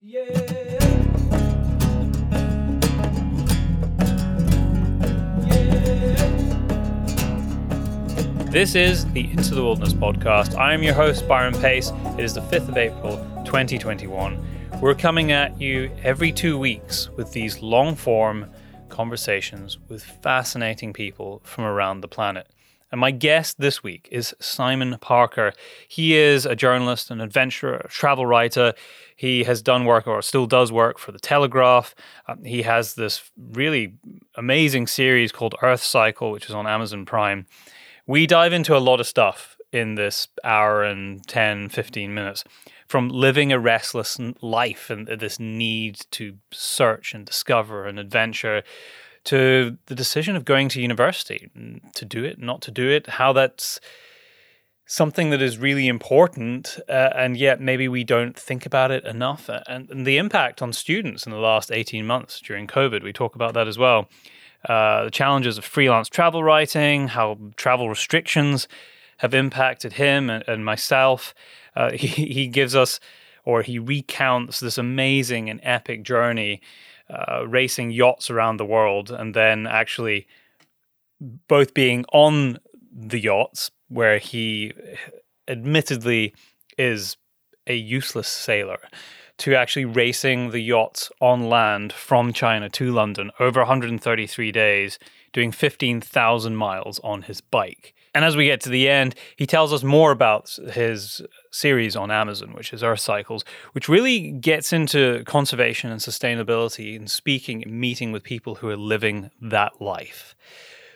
This is the Into the Wilderness podcast. I am your host, Byron Pace. It is the 5th of April, 2021. We're coming at you every two weeks with these long form conversations with fascinating people from around the planet. And my guest this week is Simon Parker. He is a journalist, an adventurer, a travel writer. He has done work or still does work for The Telegraph. Um, he has this really amazing series called Earth Cycle, which is on Amazon Prime. We dive into a lot of stuff in this hour and 10, 15 minutes from living a restless life and this need to search and discover and adventure to the decision of going to university, to do it, not to do it, how that's something that is really important, uh, and yet maybe we don't think about it enough, and, and, the impact on students in the last 18 months during COVID. We talk about that as well. Uh, the challenges of freelance travel writing, how travel restrictions have impacted him and, and myself. Uh, he, he gives us, or he recounts this amazing and epic journey uh, racing yachts around the world and then actually both being on the yachts where he admittedly is a useless sailor to actually racing the yachts on land from China to London over 133 days, doing 15,000 miles on his bike. And as we get to the end, he tells us more about his series on Amazon, which is Earth Cycles, which really gets into conservation and sustainability and speaking and meeting with people who are living that life.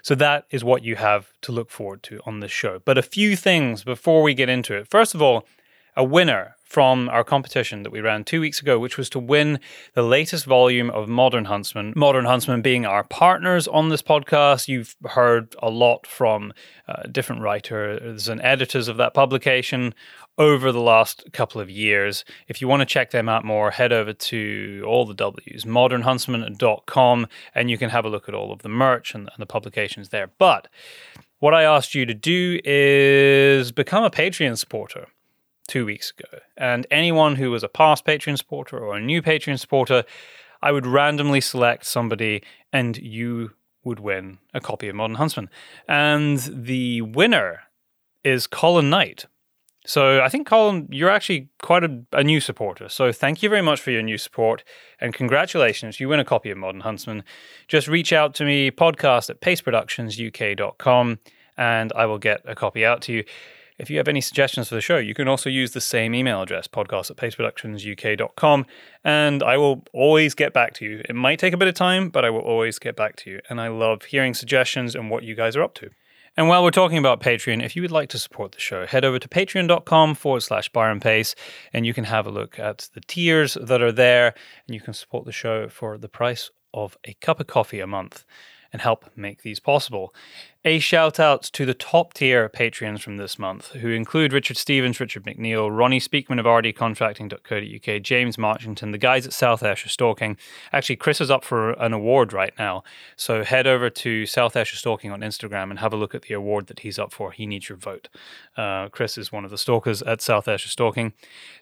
So that is what you have to look forward to on this show. But a few things before we get into it. First of all, a winner from our competition that we ran two weeks ago, which was to win the latest volume of Modern Huntsman. Modern Huntsman being our partners on this podcast. You've heard a lot from uh, different writers and editors of that publication over the last couple of years. If you want to check them out more, head over to all the W's, modernhuntsman.com, and you can have a look at all of the merch and, and the publications there. But what I asked you to do is become a Patreon supporter two weeks ago. And anyone who was a past Patreon supporter or a new Patreon supporter, I would randomly select somebody and you would win a copy of Modern Huntsman. And the winner is Colin Knight. So I think, Colin, you're actually quite a, a, new supporter. So thank you very much for your new support and congratulations. You win a copy of Modern Huntsman. Just reach out to me, podcast at paceproductionsuk.com, and I will get a copy out to you. If you have any suggestions for the show, you can also use the same email address, podcast at paceproductionsuk.com, and I will always get back to you. It might take a bit of time, but I will always get back to you. And I love hearing suggestions and what you guys are up to. And while we're talking about Patreon, if you would like to support the show, head over to patreon.com forward slash Byron Pace and you can have a look at the tiers that are there and you can support the show for the price of a cup of coffee a month and help make these possible. A shout out to the top tier Patreons from this month, who include Richard Stevens, Richard McNeil, Ronnie Speakman of rdcontracting.co.uk, James Marchington, the guys at South Ayrshire Stalking. Actually, Chris is up for an award right now. So head over to South Ayrshire Stalking on Instagram and have a look at the award that he's up for. He needs your vote. Uh, Chris is one of the stalkers at South Ayrshire Stalking.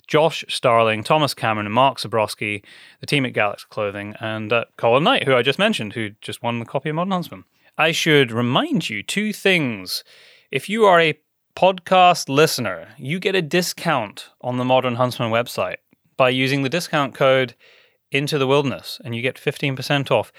Josh Starling, Thomas Cameron, and Mark Zabrowski, the team at Galaxy Clothing, and uh, Colin Knight, who I just mentioned, who just won the copy of Modern Huntsman. I should remind you two things. If you are a podcast listener, you get a discount on the Modern Huntsman website by using the discount code into the wilderness and you get 15% off.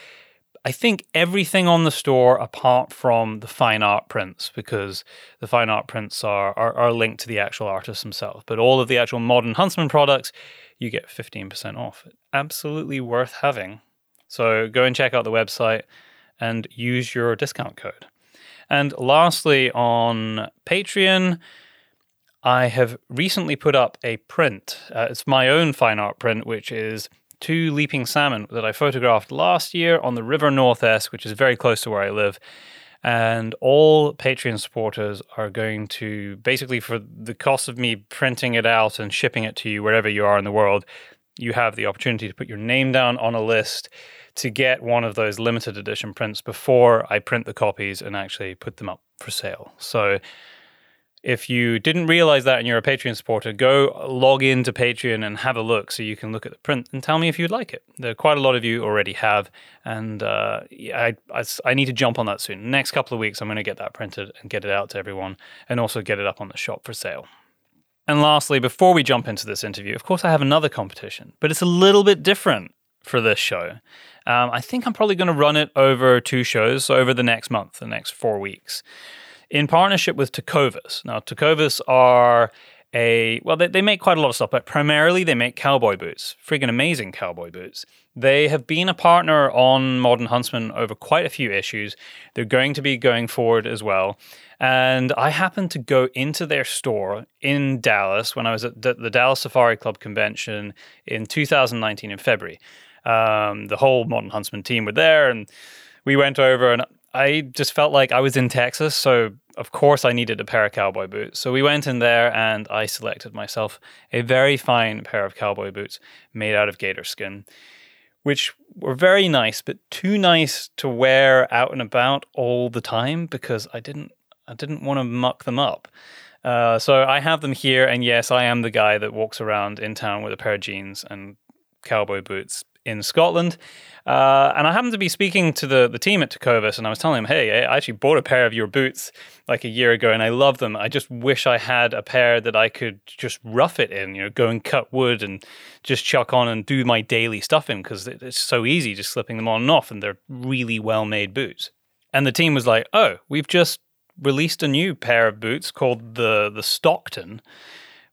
I think everything on the store apart from the fine art prints, because the fine art prints are, are, are linked to the actual artist himself. But all of the actual modern Huntsman products, you get 15% off. Absolutely worth having. So go and check out the website and use your discount code. And lastly, on Patreon, I have recently put up a print. Uh, it's my own fine art print, which is two leaping salmon that I photographed last year on the River North Esk, which is very close to where I live. And all Patreon supporters are going to basically, for the cost of me printing it out and shipping it to you wherever you are in the world, you have the opportunity to put your name down on a list to get one of those limited edition prints before I print the copies and actually put them up for sale. So If you didn't realize that and you're a Patreon supporter, go log into Patreon and have a look so you can look at the print and tell me if you'd like it. There are quite a lot of you already have, and uh, I, I, I need to jump on that soon. Next couple of weeks, I'm going to get that printed and get it out to everyone, and also get it up on the shop for sale. And lastly, before we jump into this interview, of course, I have another competition, but it's a little bit different for this show. Um, I think I'm probably going to run it over two shows, so over the next month, the next four weeks in partnership with Tecovas. Now, Tecovas are a well, they, they make quite a lot of stuff, but primarily they make cowboy boots, friggin' amazing cowboy boots. They have been a partner on Modern Huntsman over quite a few issues. They're going to be going forward as well. And I happened to go into their store in Dallas when I was at the Dallas Safari Club convention in 2019 in February. Um, the whole Modern Huntsman team were there, and we went over, and I just felt like I was in Texas, so of course I needed a pair of cowboy boots. So we went in there and I selected myself a very fine pair of cowboy boots made out of gator skin, which were very nice, but too nice to wear out and about all the time because I didn't I didn't want to muck them up. Uh, so I have them here, and yes, I am the guy that walks around in town with a pair of jeans and cowboy boots in Scotland. Uh, and I happened to be speaking to the, the team at Tecovas, and I was telling them, hey, I actually bought a pair of your boots like a year ago, and I love them. I just wish I had a pair that I could just rough it in, you know, go and cut wood and just chuck on and do my daily stuff in because it's so easy just slipping them on and off, and they're really well made boots. And the team was like, oh, we've just released a new pair of boots called the the Stockton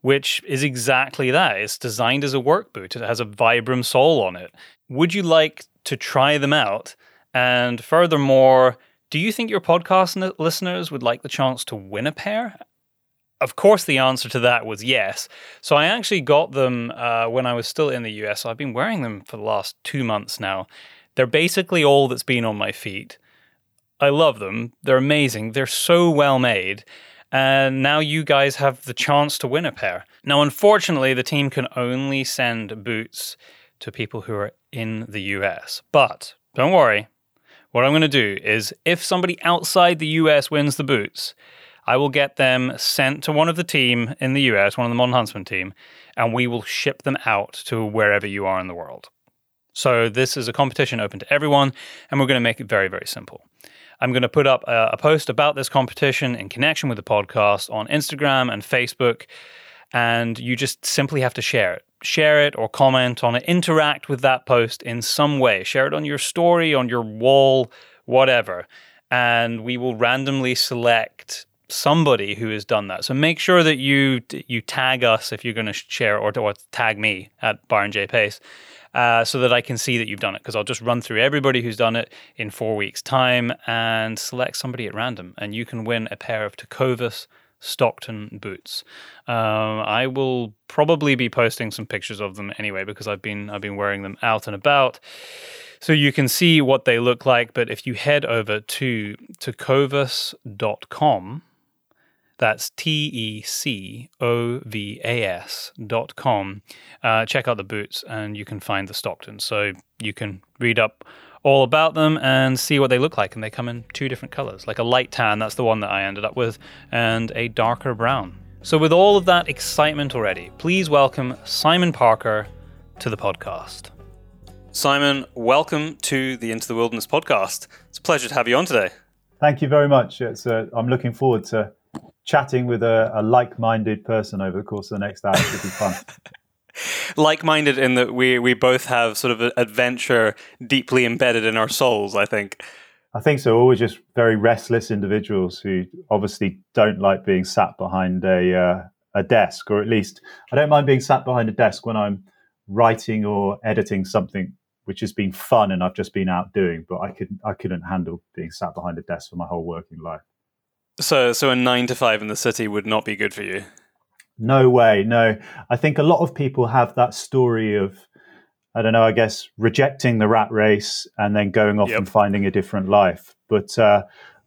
which is exactly that. It's designed as a work boot. It has a Vibram sole on it. Would you like to try them out? And furthermore, do you think your podcast listeners would like the chance to win a pair? Of course, the answer to that was yes. So I actually got them uh, when I was still in the US. So I've been wearing them for the last two months now. They're basically all that's been on my feet. I love them. They're amazing. They're so well made. And now you guys have the chance to win a pair. Now, unfortunately, the team can only send boots to people who are in the US. But don't worry. What I'm going to do is if somebody outside the US wins the boots, I will get them sent to one of the team in the US, one of the Modern Huntsman team, and we will ship them out to wherever you are in the world. So this is a competition open to everyone, and we're going to make it very, very simple. I'm going to put up a, a post about this competition in connection with the podcast on Instagram and Facebook, and you just simply have to share it share it or comment on it, interact with that post in some way. Share it on your story, on your wall, whatever. And we will randomly select somebody who has done that. So make sure that you you tag us if you're going to share or, or tag me at Byron J Pace. Uh, so that I can see that you've done it because I'll just run through everybody who's done it in four weeks' time and select somebody at random, and you can win a pair of Tecovas Stockton boots. Um, I will probably be posting some pictures of them anyway because I've been I've been wearing them out and about, so you can see what they look like. But if you head over to tecovas.com, that's T E C O V A S dot com. Uh, check out the boots and you can find the Stockton. So you can read up all about them and see what they look like. And they come in two different colors, like a light tan, that's the one that I ended up with, and a darker brown. So, with all of that excitement already, please welcome Simon Parker to the podcast. Simon, welcome to the Into the Wilderness podcast. It's a pleasure to have you on today. Thank you very much. It's, uh, I'm looking forward to chatting with a, a like minded person over the course of the next hour. Should be fun. like-minded in that we we both have sort of adventure deeply embedded in our souls. I think. I think so. Always just very restless individuals who obviously don't like being sat behind a uh, a desk, or at least I don't mind being sat behind a desk when I'm writing or editing something which has been fun and I've just been out doing. But I couldn't I couldn't handle being sat behind a desk for my whole working life. So so a nine to five in the city would not be good for you. No way. No. I think a lot of people have that story of, I don't know, I guess rejecting the rat race and then going off yep. and finding a different life. But uh,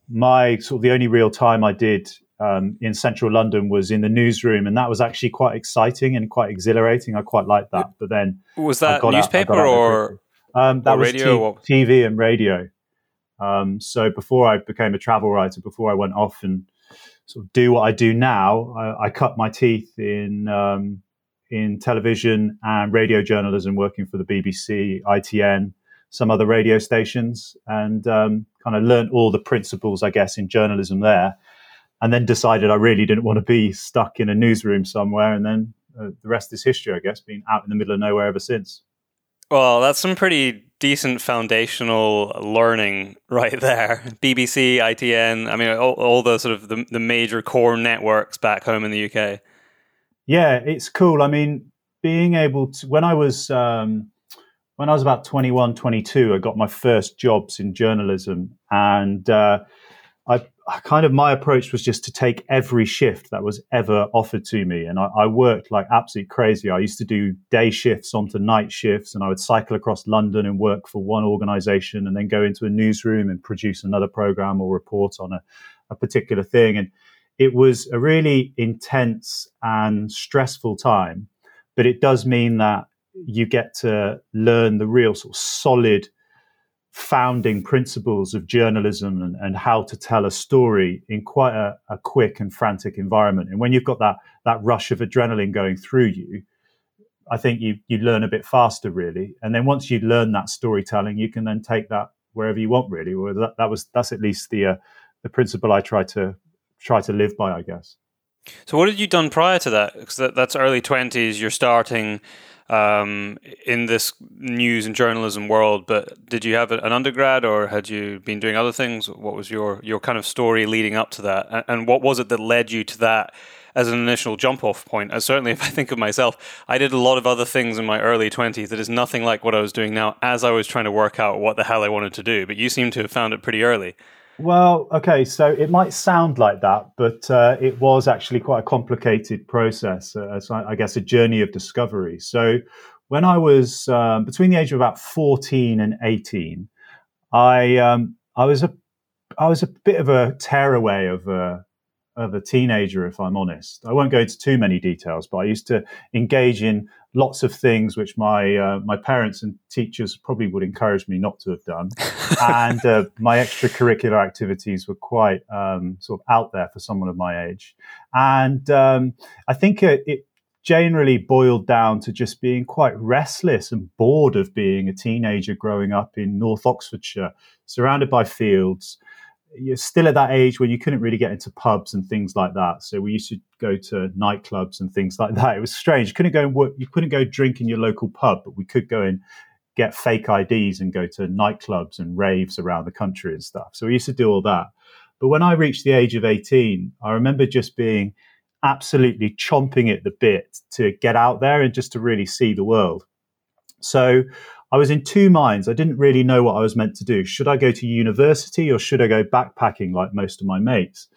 my sort of the only real time I did um, in central London was in the newsroom, and that was actually quite exciting and quite exhilarating. I quite liked that. But then was that newspaper out, or um, that or was radio t- TV and radio. Um, so before I became a travel writer, before I went off and sort of do what I do now, I, I cut my teeth in um, in television and radio journalism, working for the BBC, ITN, some other radio stations, and um, kind of learned all the principles, I guess, in journalism there. And then decided I really didn't want to be stuck in a newsroom somewhere. And then uh, the rest is history, I guess, being out in the middle of nowhere ever since. Well, that's some pretty decent foundational learning right there. BBC, ITN, I mean, all, all the sort of the, the major core networks back home in the UK. Yeah, it's cool. I mean, being able to, when I was, um, when I was about 21, 22, I got my first jobs in journalism and, uh, kind of my approach was just to take every shift that was ever offered to me. And I, I, worked like absolutely crazy. I used to do day shifts onto night shifts, and I would cycle across London and work for one organization and then go into a newsroom and produce another program or report on a, a particular thing. And it was a really intense and stressful time, but it does mean that you get to learn the real sort of solid founding principles of journalism and, and how to tell a story in quite a, a, quick and frantic environment. And when you've got that that rush of adrenaline going through you, I think you you learn a bit faster, really. And then once you learn that storytelling, you can then take that wherever you want, really. Or that, that was that's at least the uh, the principle I try to try to live by, I guess. So, what had you done prior to that? Because that, that's early twenties. You're starting um, in this news and journalism world. But did you have an undergrad, or had you been doing other things? What was your your kind of story leading up to that, and what was it that led you to that? As an initial jump off point, as certainly if I think of myself, I did a lot of other things in my early 20s that is nothing like what I was doing now as I was trying to work out what the hell I wanted to do. But you seem to have found it pretty early. Well, okay, so it might sound like that, but uh, it was actually quite a complicated process. Uh, so I guess a journey of discovery. So when I was um, between the age of about fourteen and eighteen, I um, I was a I was a bit of a tearaway of a of a teenager, if I'm honest. I won't go into too many details, but I used to engage in lots of things which my uh, my parents and teachers probably would encourage me not to have done, and uh, my extracurricular activities were quite um, sort of out there for someone of my age, and um, I think it, it generally boiled down to just being quite restless and bored of being a teenager growing up in North Oxfordshire, surrounded by fields you're still at that age where you couldn't really get into pubs and things like that. So we used to go to nightclubs and things like that. It was strange. You couldn't go and work, you couldn't go drink in your local pub, but we could go and get fake IDs and go to nightclubs and raves around the country and stuff. So we used to do all that. But when I reached the age of 18, I remember just being absolutely chomping at the bit to get out there and just to really see the world. So I was in two minds. I didn't really know what I was meant to do. Should I go to university or should I go backpacking like most of my mates?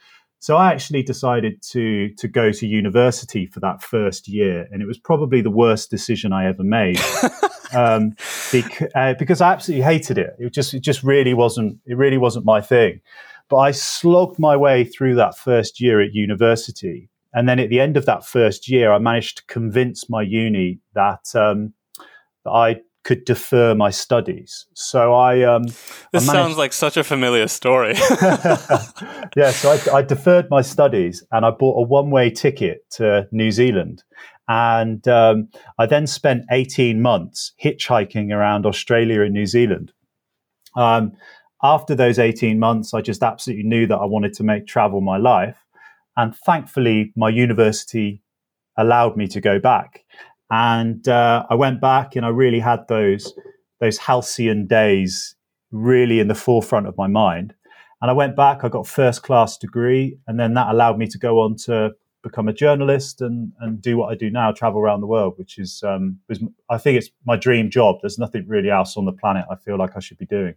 So I actually decided to to go to university for that first year, and it was probably the worst decision I ever made um, bec- uh, because I absolutely hated it. It just it just really wasn't it really wasn't my thing. But I slogged my way through that first year at university, and then at the end of that first year, I managed to convince my uni that um, that I could defer my studies. So I. Um, this I managed... sounds like such a familiar story. yeah, so I, I, deferred my studies and I bought a one way ticket to New Zealand. And um, I then spent 18 months hitchhiking around Australia and New Zealand. Um, after those 18 months, I just absolutely knew that I wanted to make travel my life. And thankfully, my university allowed me to go back. And uh, I went back and I really had those those halcyon days really in the forefront of my mind. And I went back, I got first class degree, and then that allowed me to go on to become a journalist and, and do what I do now, travel around the world, which is um, was, I think it's my dream job. There's nothing really else on the planet I feel like I should be doing.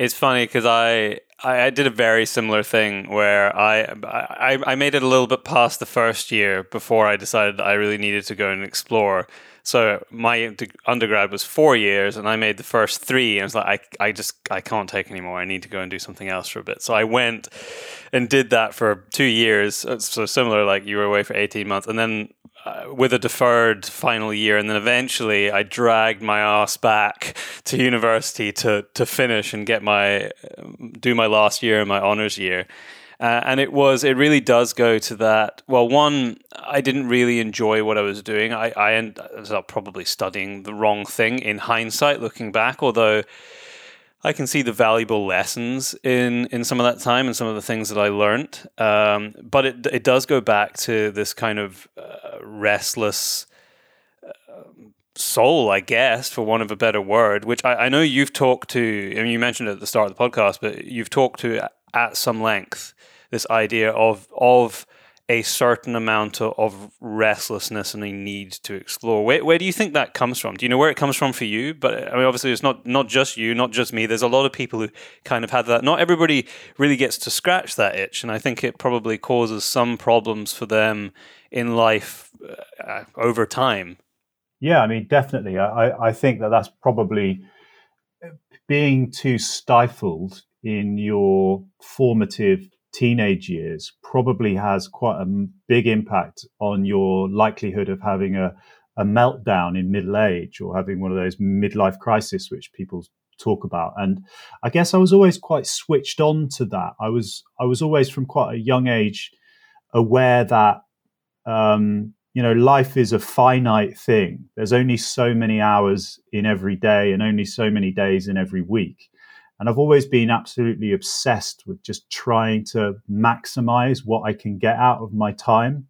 It's funny because I, I, I did a very similar thing where I, I I made it a little bit past the first year before I decided I really needed to go and explore. So my undergrad was four years, and I made the first three, and I was like, I, I just I can't take anymore. I need to go and do something else for a bit. So I went and did that for two years. So similar, like you were away for eighteen months, and then uh, with a deferred final year, and then eventually I dragged my ass back to university to to finish and get my do my last year and my honors year. Uh, and it was, it really does go to that. Well, one, I didn't really enjoy what I was doing. I, I ended up probably studying the wrong thing in hindsight, looking back, although I can see the valuable lessons in, in some of that time and some of the things that I learned. Um, but it, it does go back to this kind of uh, restless uh, soul, I guess, for want of a better word, which I, I know you've talked to, I mean, you mentioned at the start of the podcast, but you've talked to at some length this idea of of a certain amount of restlessness and a need to explore. Where, where do you think that comes from? Do you know where it comes from for you? But I mean, obviously, it's not not just you, not just me. There's a lot of people who kind of have that. Not everybody really gets to scratch that itch, and I think it probably causes some problems for them in life uh, over time. Yeah, I mean, definitely. I, I think that that's probably being too stifled in your formative teenage years probably has quite a big impact on your likelihood of having a, a meltdown in middle age or having one of those midlife crises which people talk about. And i guess i was always quite switched on to that. I was i was always from quite a young age aware that um, you know life is a finite thing. There's only so many hours in every day and only so many days in every week and I've always been absolutely obsessed with just trying to maximize what I can get out of my time.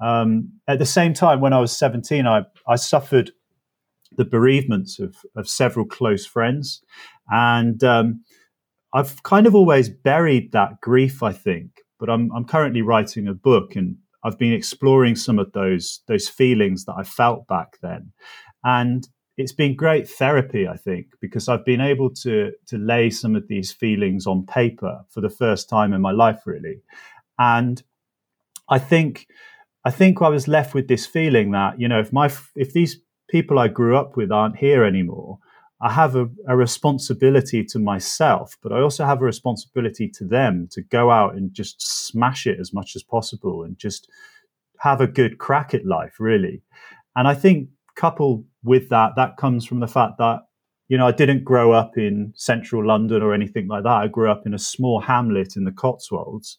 Um, at the same time, when I was 17, I, I suffered the bereavements of, of several close friends. And um, I've kind of always buried that grief, I think. But I'm, I'm currently writing a book and I've been exploring some of those, those feelings that I felt back then. And it's been great therapy, I think, because I've been able to to lay some of these feelings on paper for the first time in my life, really. And I think I think I was left with this feeling that you know if my if these people I grew up with aren't here anymore, I have a, a responsibility to myself, but I also have a responsibility to them to go out and just smash it as much as possible and just have a good crack at life, really. And I think coupled with that, that comes from the fact that, you know, I didn't grow up in central London or anything like that. I grew up in a small hamlet in the Cotswolds.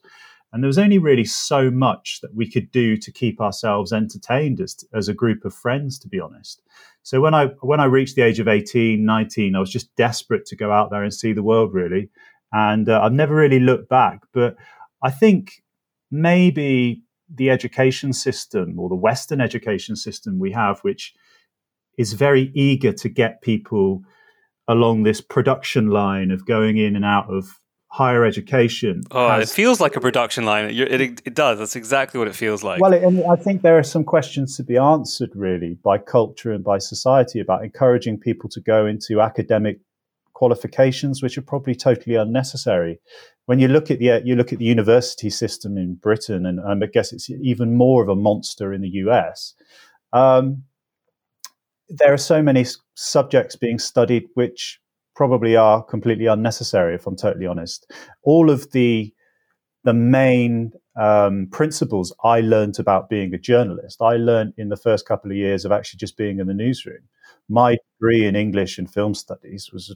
And there was only really so much that we could do to keep ourselves entertained as, as a group of friends, to be honest. So when I when I reached the age of 18, 19, I was just desperate to go out there and see the world, really. And uh, I've never really looked back. But I think maybe the education system or the Western education system we have, which is very eager to get people along this production line of going in and out of higher education. Oh, has, it feels like a production line. It, it, does. That's exactly what it feels like. Well, and I think there are some questions to be answered, really, by culture and by society about encouraging people to go into academic qualifications, which are probably totally unnecessary. When you look at the you look at the university system in Britain, and, and I guess it's even more of a monster in the US. Um, there are so many subjects being studied which probably are completely unnecessary if i'm totally honest. All of the the main um, principles i learned about being a journalist i learned in the first couple of years of actually just being in the newsroom. My degree in english and film studies was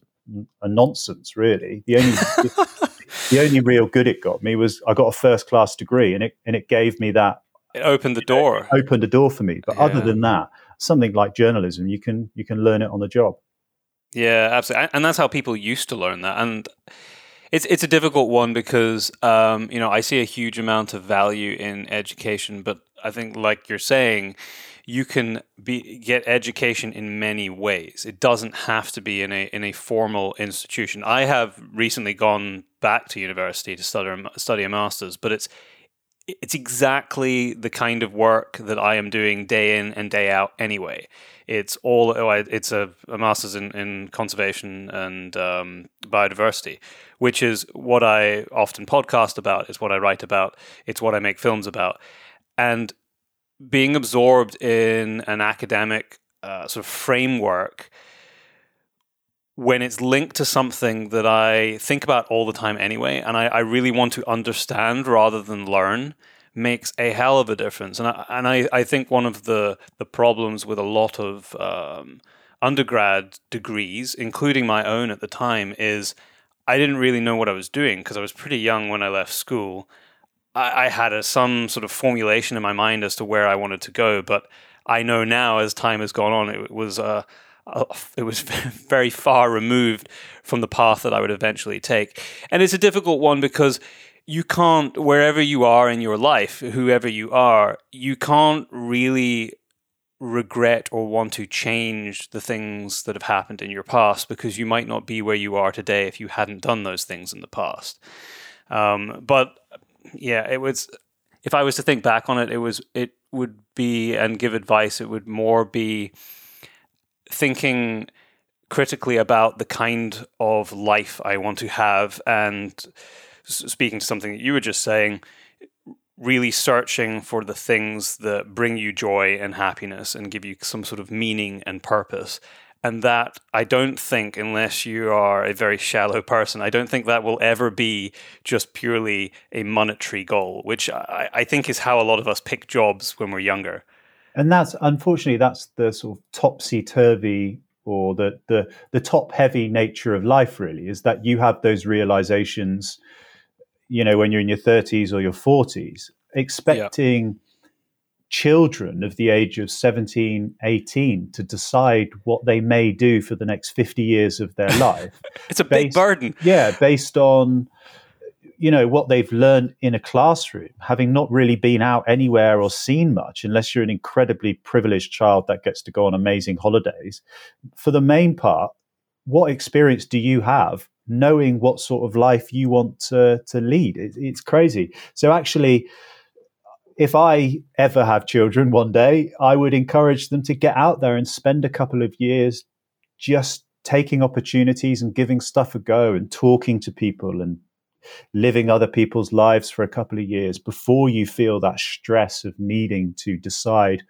a nonsense really. The only the only real good it got me was i got a first class degree and it and it gave me that it opened the door. know, opened the door for me. But yeah. other than that something like journalism, you can you can learn it on the job. Yeah, absolutely, and that's how people used to learn that. And it's it's a difficult one because um, you know I see a huge amount of value in education, but I think, like you're saying, you can be get education in many ways. It doesn't have to be in a in a formal institution. I have recently gone back to university to study study a master's, but it's it's exactly the kind of work that I am doing day in and day out anyway. It's all oh, it's a, a master's in, in conservation and um, biodiversity, which is what I often podcast about. It's what I write about. It's what I make films about, and being absorbed in an academic uh, sort of framework when it's linked to something that I think about all the time anyway, and I, I, really want to understand rather than learn, makes a hell of a difference. And I, and I, I think one of the, the problems with a lot of um, undergrad degrees, including my own at the time, is I didn't really know what I was doing because I was pretty young when I left school. I, I had a, some sort of formulation in my mind as to where I wanted to go, but I know now as time has gone on, it was uh, it was very far removed from the path that I would eventually take. And it's a difficult one because you can't, wherever you are in your life, whoever you are, you can't really regret or want to change the things that have happened in your past because you might not be where you are today if you hadn't done those things in the past. Um, but yeah, it was. If I was to think back on it, it was it would be and give advice. It would more be thinking critically about the kind of life I want to have, and speaking to something that you were just saying, really searching for the things that bring you joy and happiness and give you some sort of meaning and purpose. And that I don't think, unless you are a very shallow person, I don't think that will ever be just purely a monetary goal, which I, I think is how a lot of us pick jobs when we're younger. And that's unfortunately that's the sort of topsy turvy or the the the top heavy nature of life. Really, is that you have those realizations, you know, when you're in your 30s or your 40s, expecting. Yeah children of the age of 17, 18 to decide what they may do for the next 50 years of their life. it's a based, big burden. Yeah, based on you know what they've learned in a classroom, having not really been out anywhere or seen much, unless you're an incredibly privileged child that gets to go on amazing holidays. For the main part, what experience do you have knowing what sort of life you want to, to lead? It, it's crazy. So actually, if I ever have children one day, I would encourage them to get out there and spend a couple of years just taking opportunities and giving stuff a go and talking to people and living other people's lives for a couple of years before you feel that stress of needing to decide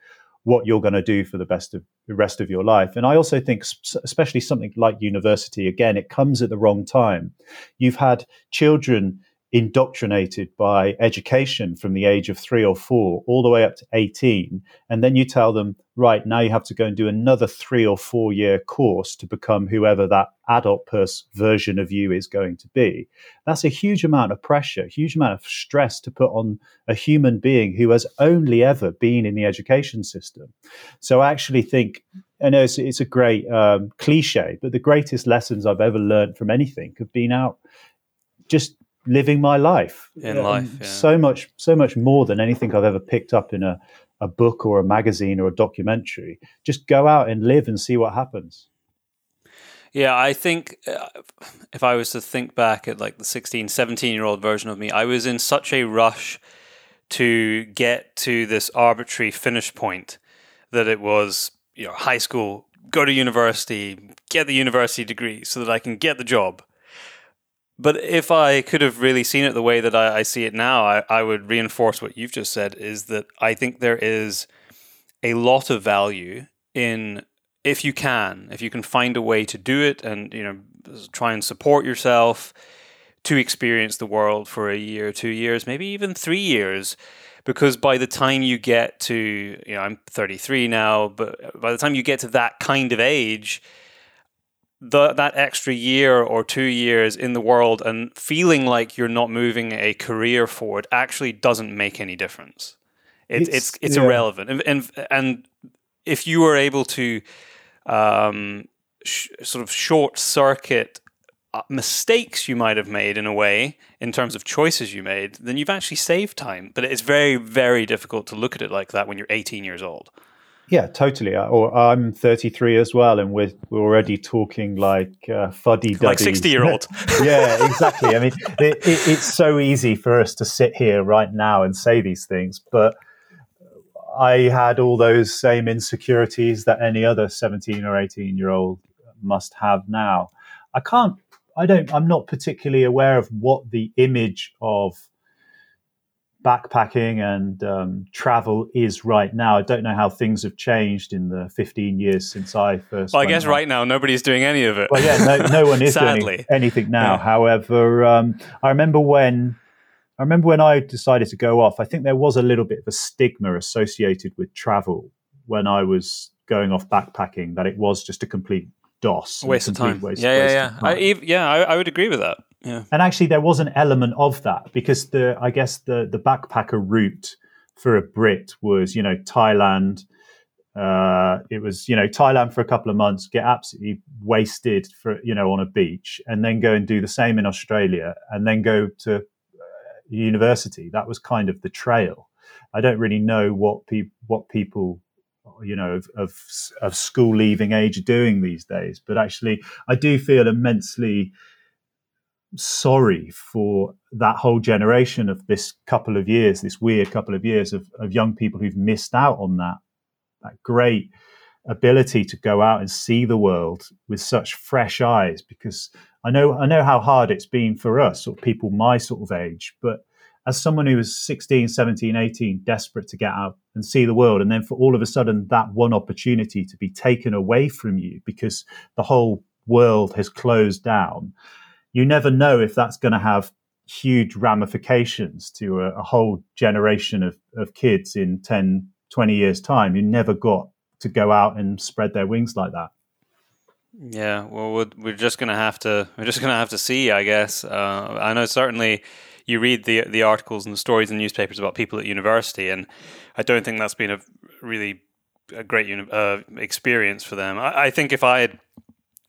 what you're going to do for the best of the rest of your life. And I also think, especially something like university, again, it comes at the wrong time. You've had children indoctrinated by education from the age of three or four all the way up to 18. And then you tell them, right, now you have to go and do another three or four year course to become whoever that adult person version of you is going to be. That's a huge amount of pressure, huge amount of stress to put on a human being who has only ever been in the education system. So I actually think I know it's, it's a great um, cliche, but the greatest lessons I've ever learned from anything have been out just living my life. In um, life yeah. so much so much more than anything i've ever picked up in a, a book or a magazine or a documentary. Just go out and live and see what happens. Yeah i think uh, if i was to think back at like the 16 17 year old version of me i was in such a rush to get to this arbitrary finish point that it was you know high school go to university get the university degree so that i can get the job but if I could have really seen it the way that I, I see it now, I, I would reinforce what you've just said is that I think there is a lot of value in if you can, if you can find a way to do it and, you know, try and support yourself to experience the world for a year, two years, maybe even three years. Because by the time you get to, you know, I'm 33 now, but uh, by the time you get to that kind of age, the, that extra year or two years in the world and feeling like you're not moving a career forward actually doesn't make any difference. It, it's it's, it's yeah. irrelevant, and, and, and if you were able to um, sh- sort of short circuit uh, mistakes you might have made in a way in terms of choices you made, then you've actually saved time. But it's very very difficult to look at it like that when you're 18 years old. Yeah, totally. Uh, or I'm 33 as well, and we're we're already talking like uh, fuddy like 60 year old. yeah, exactly. I mean, it, it, it's so easy for us to sit here right now and say these things, but I had all those same insecurities that any other 17 or 18 year old must have now. I can't. I don't. I'm not particularly aware of what the image of backpacking and um, travel is right now. I don't know how things have changed in the 15 years since I first. Well, I guess out. right now nobody's doing any of it. Well, yeah, no, no one is doing anything now. Yeah. However, um, I remember when I remember when I decided to go off. I think there was a little bit of a stigma associated with travel when I was going off backpacking. That it was just a complete doss, waste of time. Waste, yeah, waste yeah, yeah. I, yeah, I, I would agree with that. Yeah. And actually, there was an element of that because the I guess the the backpacker route for a Brit was you know Thailand. Uh, it was you know Thailand for a couple of months, get absolutely wasted for you know on a beach, and then go and do the same in Australia, and then go to uh, university. That was kind of the trail. I don't really know what people what people you know of, of, of school leaving age are doing these days, but actually I do feel immensely sorry for that whole generation of this couple of years, this weird couple of years of, of young people who've missed out on that that great ability to go out and see the world with such fresh eyes. Because I know I know how hard it's been for us or people my sort of age but as someone who was 16 17 18 desperate to get out and see the world and then for all of a sudden that one opportunity to be taken away from you because the whole world has closed down you never know if that's going to have huge ramifications to a, a, whole generation of, of kids in 10, 20 years' time who never got to go out and spread their wings like that. Yeah, well, we're just gonna have to we're just gonna have to see, I guess. Uh, I know certainly you read the the articles and the stories in newspapers about people at university, and I don't think that's been a really a great uni- uh, experience for them. I, I think if I had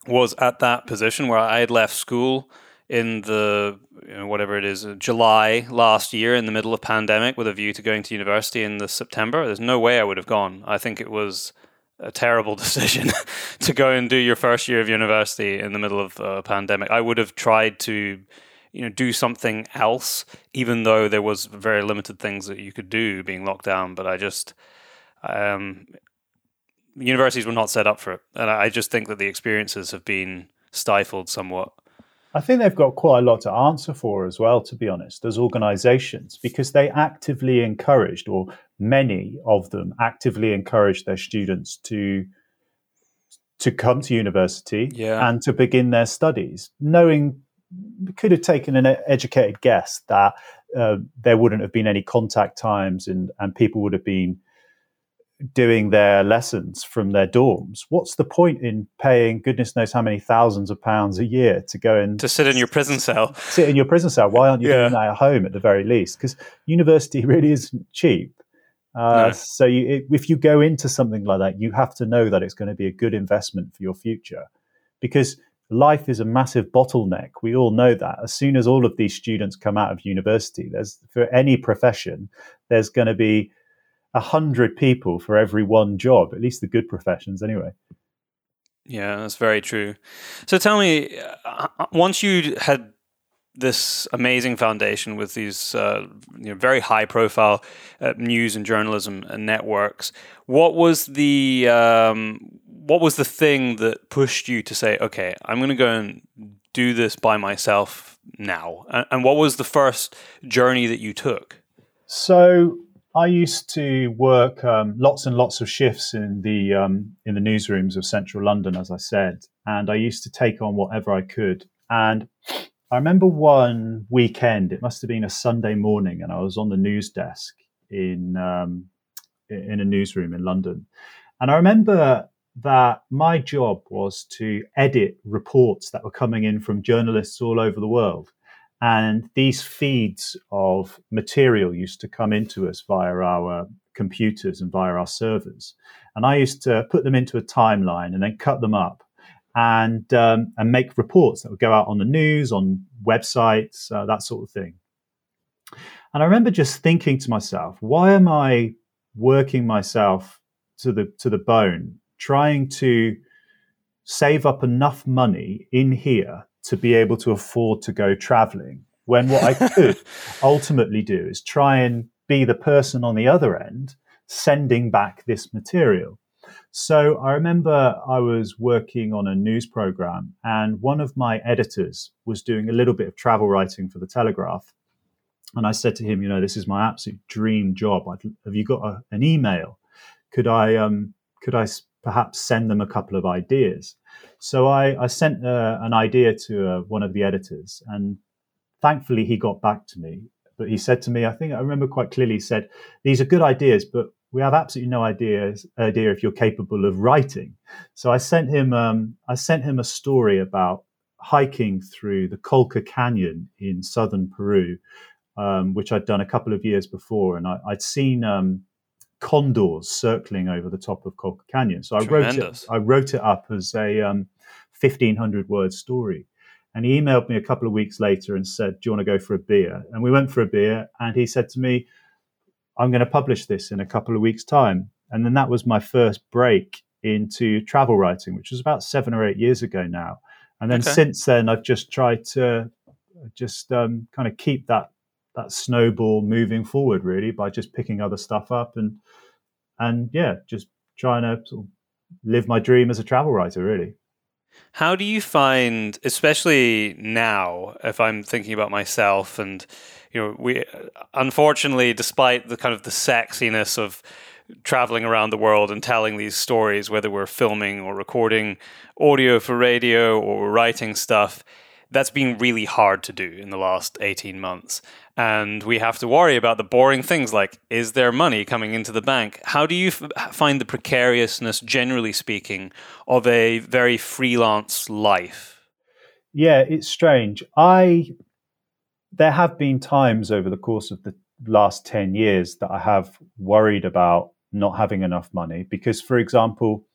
was at that position where I had left school in the you know, whatever it is July last year in the middle of pandemic with a view to going to university in the September. There's no way I would have gone. I think it was a terrible decision to go and do your first year of university in the middle of a pandemic. I would have tried to you know do something else even though there was very limited things that you could do being locked down but I just um, universities were not set up for it, and I just think that the experiences have been stifled somewhat. I think they've got quite a lot to answer for as well, to be honest, as organizations, because they actively encouraged, or many of them actively encouraged their students to to come to university yeah. and to begin their studies, knowing could have taken an educated guess that uh, there wouldn't have been any contact times and, and people would have been doing their lessons from their dorms. What's the point in paying goodness knows how many thousands of pounds a year to go and to sit in your prison cell? Sit in your prison cell. Why aren't you yeah. doing that at home at the very least? Because university really isn't cheap. Uh, no. So you, if you go into something like that, you have to know that it's going to be a good investment for your future, because life is a massive bottleneck. We all know that. As soon as all of these students come out of university, there's for any profession, there's going to be a hundred people for every one job, at least the good professions anyway. Yeah, that's very true. So tell me, uh, once you had this amazing foundation with these uh, you know, very high profile uh, news and journalism and networks, what was the um, what was the thing that pushed you to say, okay, I'm going to go and do this by myself now? And, and what was the first journey that you took? So I used to work um, lots and lots of shifts in the um, in the newsrooms of central London, as I said, and I used to take on whatever I could. And I remember one weekend; it must have been a Sunday morning, and I was on the news desk in um, in a newsroom in London, and I remember that my job was to edit reports that were coming in from journalists all over the world. And these feeds of material used to come into us via our computers and via our servers. And I used to put them into a timeline and then cut them up and um, and make reports that would go out on the news, on websites, uh, that sort of thing. And I remember just thinking to myself, why am I working myself to the to the bone, trying to save up enough money in here to be able to afford to go traveling. When what I could ultimately do is try and be the person on the other end sending back this material. So I remember I was working on a news program, and one of my editors was doing a little bit of travel writing for the Telegraph. And I said to him, you know, this is my absolute dream job. I'd, have you got a, an email? Could I, um, could I perhaps send them a couple of ideas? So I, I sent uh, an idea to uh, one of the editors, and thankfully he got back to me. But he said to me, I think I remember quite clearly, he said, These are good ideas, but we have absolutely no idea, idea if you're capable of writing. So I sent him um, I sent him a story about hiking through the Colca Canyon in southern Peru, um, which I'd done a couple of years before, and I, would seen um, condors circling over the top of Colca Canyon. So I wrote it. I wrote it up as a um, fifteen hundred word story. And he emailed me a couple of weeks later and said, "Do you want to go for a beer?" And we went for a beer, and he said to me, "I'm going to publish this in a couple of weeks' time." And then that was my first break into travel writing, which was about seven or eight years ago now. And then okay. since then, I've just tried to just um, kind of keep that that snowball moving forward, really, by just picking other stuff up and and yeah, just trying to sort of live my dream as a travel writer, really. How do you find, especially now, if I'm thinking about myself and you know, we unfortunately, despite the kind of the sexiness of traveling around the world and telling these stories, whether we're filming or recording audio for radio or writing stuff, that's been really hard to do in the last 18 months. And we have to worry about the boring things like is there money coming into the bank? How do you f- find the precariousness, generally speaking, of a very freelance life? Yeah, it's strange. I there have been times over the course of the last 10 years that I have worried about not having enough money because for example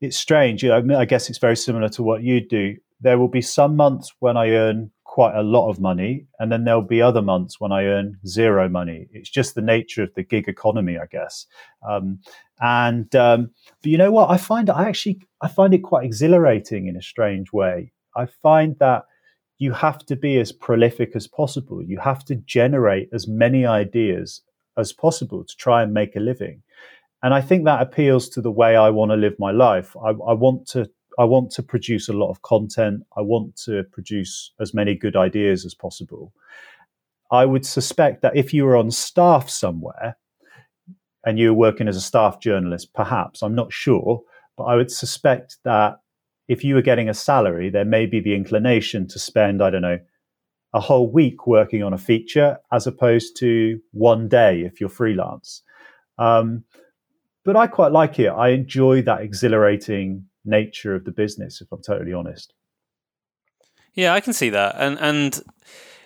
it's strange I guess it's very similar to what you do there will be some months when I earn quite a lot of money, and then there'll be other months when I earn zero money. It's just the nature of the gig economy, I guess. Um, and um, but you know what? I find I actually I find it quite exhilarating in a strange way. I find that you have to be as prolific as possible. You have to generate as many ideas as possible to try and make a living. And I think that appeals to the way I want to live my life. I, I want to I want to produce a lot of content. I want to produce as many good ideas as possible. I would suspect that if you were on staff somewhere and you were working as a staff journalist, perhaps, I'm not sure, but I would suspect that if you were getting a salary, there may be the inclination to spend, I don't know, a whole week working on a feature as opposed to one day if you're freelance. Um, but I quite like it. I enjoy that exhilarating nature of the business, if I'm totally honest. Yeah, I can see that, and and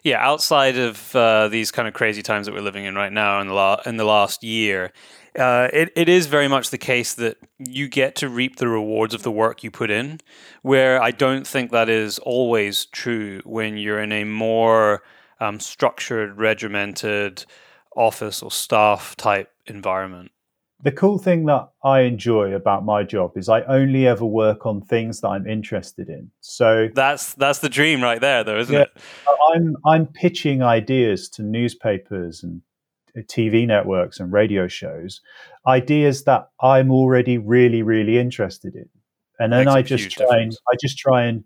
yeah, outside of uh, these kind of crazy times that we're living in right now in the la- in the last year, uh, it, it is very much the case that you get to reap the rewards of the work you put in, where I don't think that is always true when you're in a more um, structured, regimented office or staff type environment the cool thing that I enjoy about my job is I only ever work on things that I'm interested in. So that's that's the dream right there, though, isn't yeah, it? I'm I'm pitching ideas to newspapers and uh, TV networks and radio shows, ideas that I'm already really really interested in, and then I just try difference. and I just try and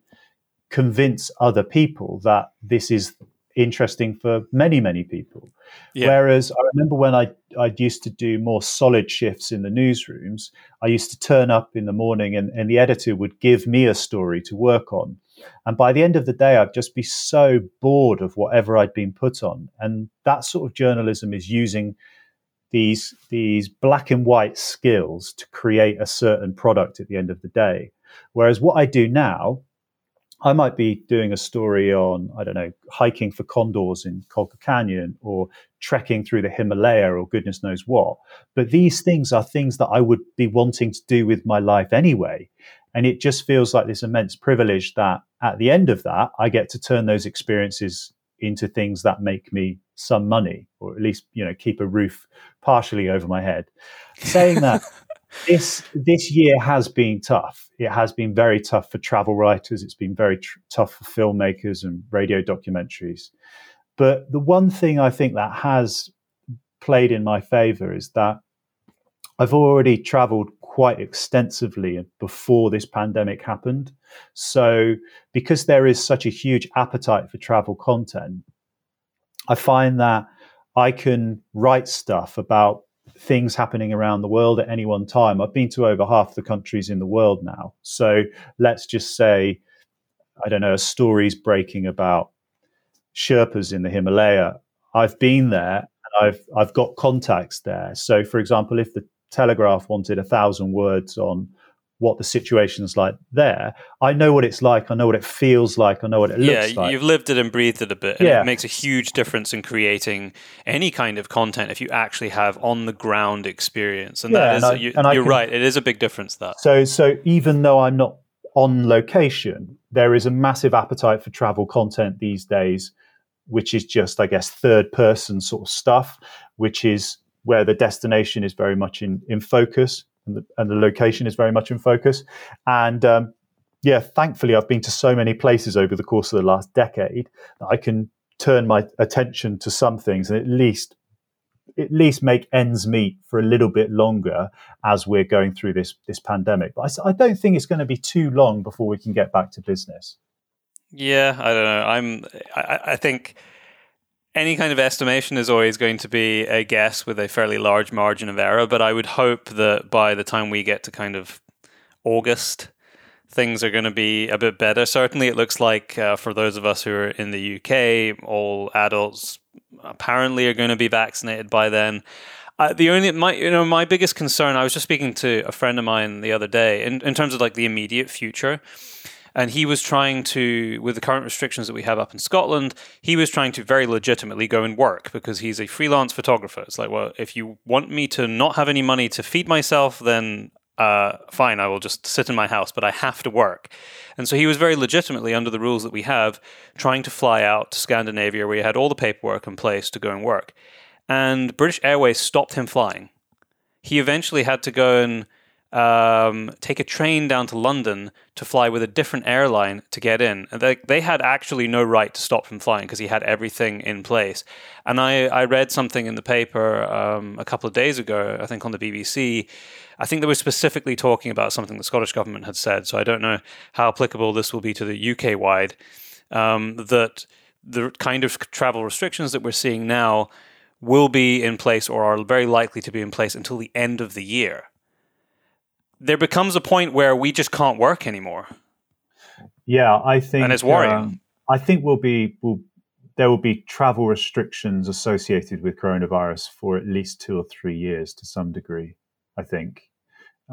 convince other people that this is interesting for many, many people. Yeah. Whereas I remember when I I used to do more solid shifts in the newsrooms, I used to turn up in the morning and, and the editor would give me a story to work on. And by the end of the day, I'd just be so bored of whatever I'd been put on. And that sort of journalism is using these these black and white skills to create a certain product at the end of the day. Whereas what I do now I might be doing a story on, I don't know, hiking for condors in Colca Canyon or trekking through the Himalaya or goodness knows what. But these things are things that I would be wanting to do with my life anyway. And it just feels like this immense privilege that at the end of that, I get to turn those experiences into things that make me some money or at least, you know, keep a roof partially over my head. Saying that, this this year has been tough. It has been very tough for travel writers. It's been very tr- tough for filmmakers and radio documentaries. But the one thing I think that has played in my favor is that I've already traveled quite extensively before this pandemic happened. So, because there is such a huge appetite for travel content, I find that I can write stuff about things happening around the world at any one time. I've been to over half the countries in the world now. So let's just say, I don't know, a story's breaking about Sherpas in the Himalaya. I've been there and I've I've got contacts there. So for example, if the Telegraph wanted a thousand words on what the situation's like there. I know what it's like. I know what it feels like. I know what it yeah, looks like. Yeah, you've lived it and breathed it a bit. And yeah. it makes a huge difference in creating any kind of content if you actually have on the ground experience. And yeah, that is, and I, you, are right. It is a big difference. That so so even though I'm not on location, there is a massive appetite for travel content these days, which is just I guess third person sort of stuff, which is where the destination is very much in in focus and the, and the location is very much in focus. And um, yeah, thankfully, I've been to so many places over the course of the last decade that I can turn my attention to some things and at least at least make ends meet for a little bit longer as we're going through this this pandemic. But I, I don't think it's going to be too long before we can get back to business. Yeah, I don't know. I'm. I, I think any kind of estimation is always going to be a guess with a fairly large margin of error, but I would hope that by the time we get to kind of August, things are going to be a bit better. Certainly, it looks like uh, for those of us who are in the UK, all adults apparently are going to be vaccinated by then. Uh, the only my you know my biggest concern. I was just speaking to a friend of mine the other day in, in terms of like the immediate future and he was trying to, with the current restrictions that we have up in Scotland, he was trying to very legitimately go and work because he's a freelance photographer. It's like, well, if you want me to not have any money to feed myself, then uh, fine, I will just sit in my house, but I have to work. And so he was very legitimately, under the rules that we have, trying to fly out to Scandinavia where he had all the paperwork in place to go and work. And British Airways stopped him flying. He eventually had to go and um, take a train down to London to fly with a different airline to get in. And they, they had actually no right to stop him flying because he had everything in place. And I, I read something in the paper um, a couple of days ago, I think on the BBC. I think they were specifically talking about something the Scottish government had said. So I don't know how applicable this will be to the UK wide. Um, that the kind of travel restrictions that we're seeing now will be in place or are very likely to be in place until the end of the year there becomes a point where we just can't work anymore. Yeah, I think, and it's worrying. Um, I think we'll be we'll, there will be travel restrictions associated with coronavirus for at least two or three years to some degree. I think.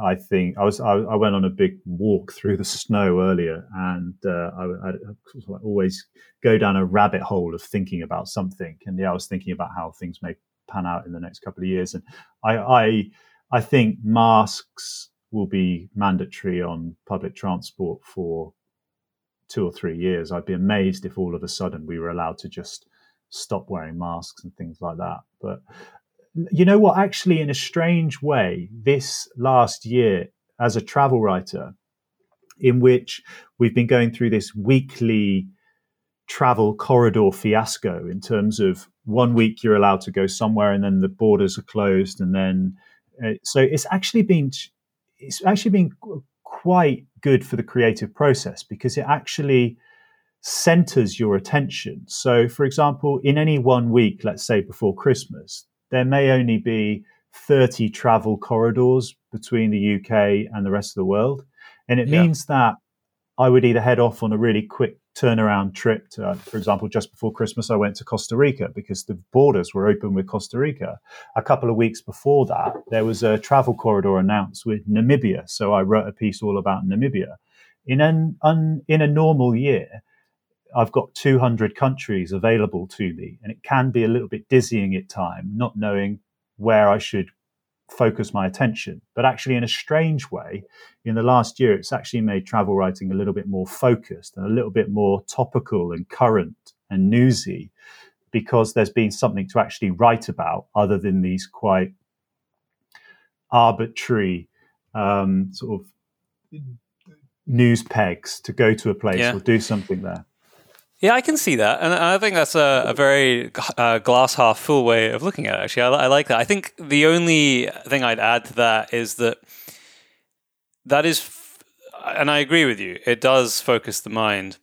I think I was I, I went on a big walk through the snow earlier, and uh, I, I, I, always go down a rabbit hole of thinking about something. And yeah, I was thinking about how things may pan out in the next couple of years, and I I, I think masks will be mandatory on public transport for two or three years. I'd be amazed if all of a sudden we were allowed to just stop wearing masks and things like that. But you know what? Actually, in a strange way, this last year, as a travel writer, in which we've been going through this weekly travel corridor fiasco in terms of one week you're allowed to go somewhere and then the borders are closed and then uh, so it's actually been it's actually been quite good for the creative process because it actually centers your attention. So, for example, in any one week, let's say before Christmas, there may only be 30 travel corridors between the UK and the rest of the world. And it yeah. means that I would either head off on a really quick turnaround trip. To, uh, for example, just before Christmas, I went to Costa Rica because the borders were open with Costa Rica. A couple of weeks before that, there was a travel corridor announced with Namibia. So I wrote a piece all about Namibia. In an un, in a normal year, I've got 200 countries available to me, and it can be a little bit dizzying at time, not knowing where I should focus my attention. But actually, in a strange way, in the last year, it's actually made travel writing a little bit more focused and a little bit more topical and current and newsy because there's been something to actually write about other than these quite arbitrary um, sort of news pegs to go to a place yeah. or do something there. Yeah, I can see that, and I think that's a, a very uh, glass half full way of looking at it. Actually, I, I, like that. I think the only thing I'd add to that is that that is, and I agree with you. It does focus the mind.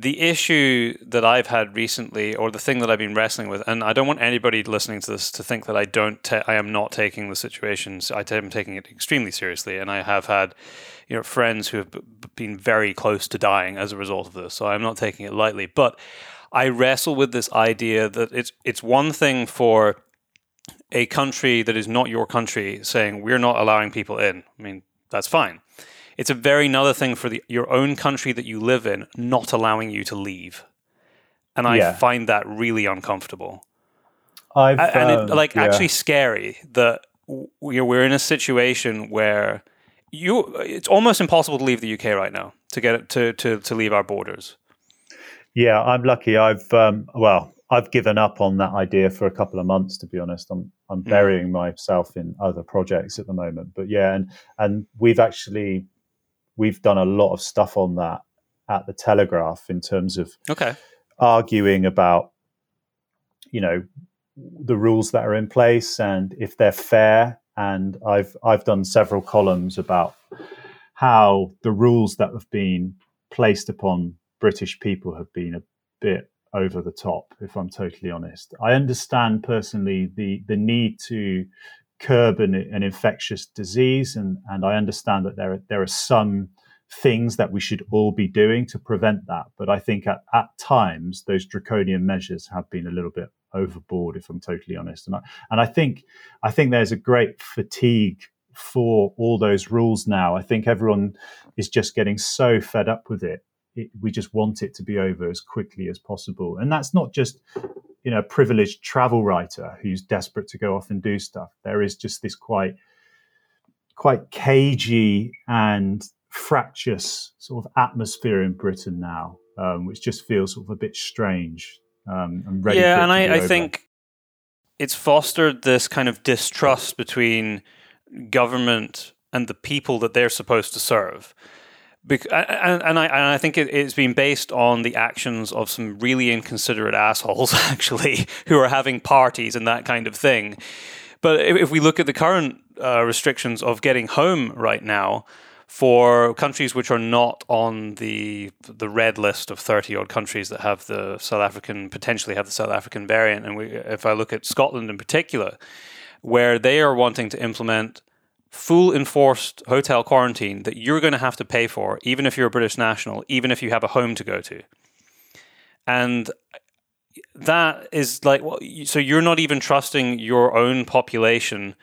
The issue that I've had recently, or the thing that I've been wrestling with, and I don't want anybody listening to this to think that I don't, ta- I am not taking the situation. I am taking it extremely seriously, and I have had you know friends who have been very close to dying as a result of this. So I'm not taking it lightly, but I wrestle with this idea that it's it's one thing for a country that is not your country saying we're not allowing people in. I mean, that's fine. It's a very another thing for the, your own country that you live in not allowing you to leave. And I yeah. find that really uncomfortable. I've, and it, um, like yeah. actually scary that we're in a situation where you it's almost impossible to leave the UK right now to get it to to to leave our borders. Yeah, I'm lucky. I've um, well, I've given up on that idea for a couple of months. To be honest, I'm I'm mm. burying mm. myself in other projects at the moment. But yeah, and and we've actually we've done a lot of stuff on that at the Telegraph in terms of okay arguing about you know the rules that are in place and if they're fair and I've I've done several columns about how the rules that have been placed upon British people have been a bit over the top, if I'm totally honest. I understand personally the the need to curb an, an infectious disease, and and I understand that there are, there are some things that we should all be doing to prevent that. But I think at, at times those draconian measures have been a little bit overboard, if I'm totally honest. And I, and I think I think there's a great fatigue for all those rules now. I think everyone is just getting so fed up with it. it. We just want it to be over as quickly as possible, and that's not just you know a privileged travel writer who's desperate to go off and do stuff. There is just this quite quite cagey and fractious sort of atmosphere in Britain now, um, which just feels sort of a bit strange um, and. Yeah, and I, I think it's fostered this kind of distrust between government and the people that they're supposed to serve. And, and, I, and I think it, it's been based on the actions of some really inconsiderate assholes, actually, who are having parties and that kind of thing. But if, if we look at the current uh, restrictions of getting home right now, for countries which are not on the the red list of 30 odd countries that have the South African potentially have the South African variant and we, if I look at Scotland in particular where they are wanting to implement full enforced hotel quarantine that you're going to have to pay for even if you're a British national even if you have a home to go to and that is like so you're not even trusting your own population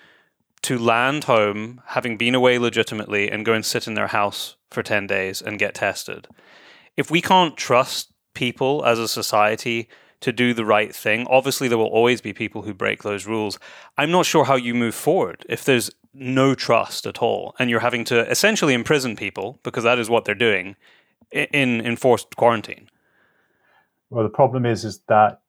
to land home, having been away legitimately, and go and sit in their house for 10 days and get tested. If we can't trust people as a society to do the right thing, obviously there will always be people who break those rules. I'm not sure how you move forward if there's no trust at all and you're having to essentially imprison people because that is what they're doing in enforced quarantine. Well, the problem is is that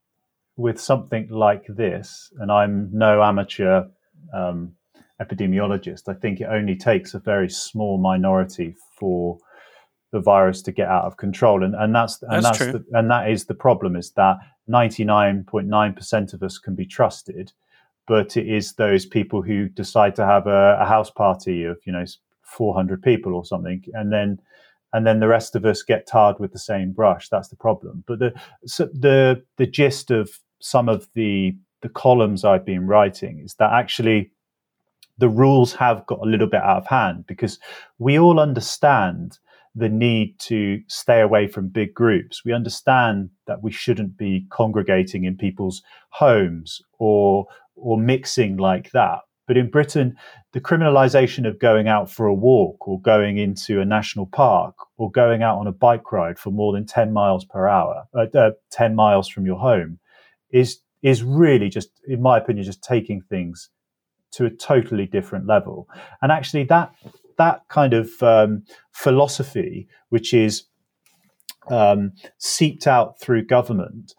with something like this, and I'm no amateur um, epidemiologist, I think it only takes a very small minority for the virus to get out of control, and and that's and that's, that's the, and that is the problem is that ninety nine point nine percent of us can be trusted, but it is those people who decide to have a, a house party of you know four hundred people or something, and then and then the rest of us get tarred with the same brush. That's the problem. But the so the the gist of some of the the columns I've been writing is that actually the rules have got a little bit out of hand because we all understand the need to stay away from big groups. We understand that we shouldn't be congregating in people's homes or or mixing like that. But in Britain, the criminalization of going out for a walk or going into a national park or going out on a bike ride for more than 10 miles per hour, uh, uh, 10 miles from your home is is really just in my opinion just taking things to a totally different level. And actually, that that kind of um, philosophy, which is um, seeped out through government,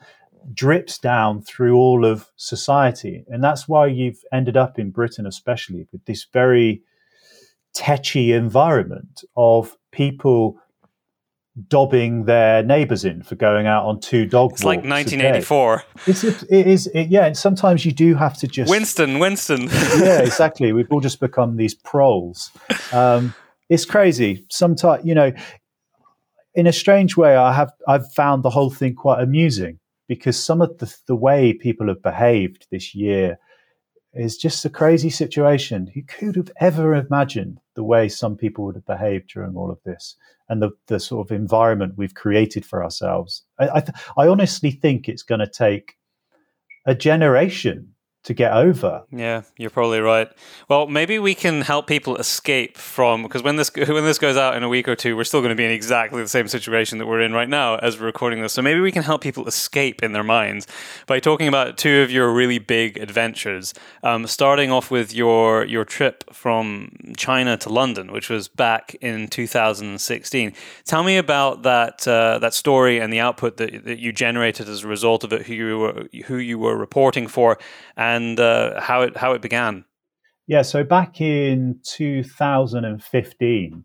drips down through all of society, and that's why you've ended up in Britain, especially with this very tetchy environment of people dobbing their neighbours in for going out on two dog it's walks. It's like 1984. It's it is it, yeah, and sometimes you do have to just Winston, Winston. yeah, exactly. We've all just become these proles. Um, it's crazy. Sometimes you know, in a strange way, I have I've found the whole thing quite amusing because some of the the way people have behaved this year is just a crazy situation. Who could have ever imagined the way some people would have behaved during all of this and the, the sort of environment we've created for ourselves? I, I, th- I honestly think it's going to take a generation to get over. Yeah, you're probably right. Well, maybe we can help people escape from because when this when this goes out in a week or two, we're still going to be in exactly the same situation that we're in right now as we're recording this. So maybe we can help people escape in their minds by talking about two of your really big adventures. Um, starting off with your your trip from China to London, which was back in 2016. Tell me about that uh, that story and the output that, that you generated as a result of it. Who you were who you were reporting for, and and uh, how it how it began. Yeah, so back in 2015,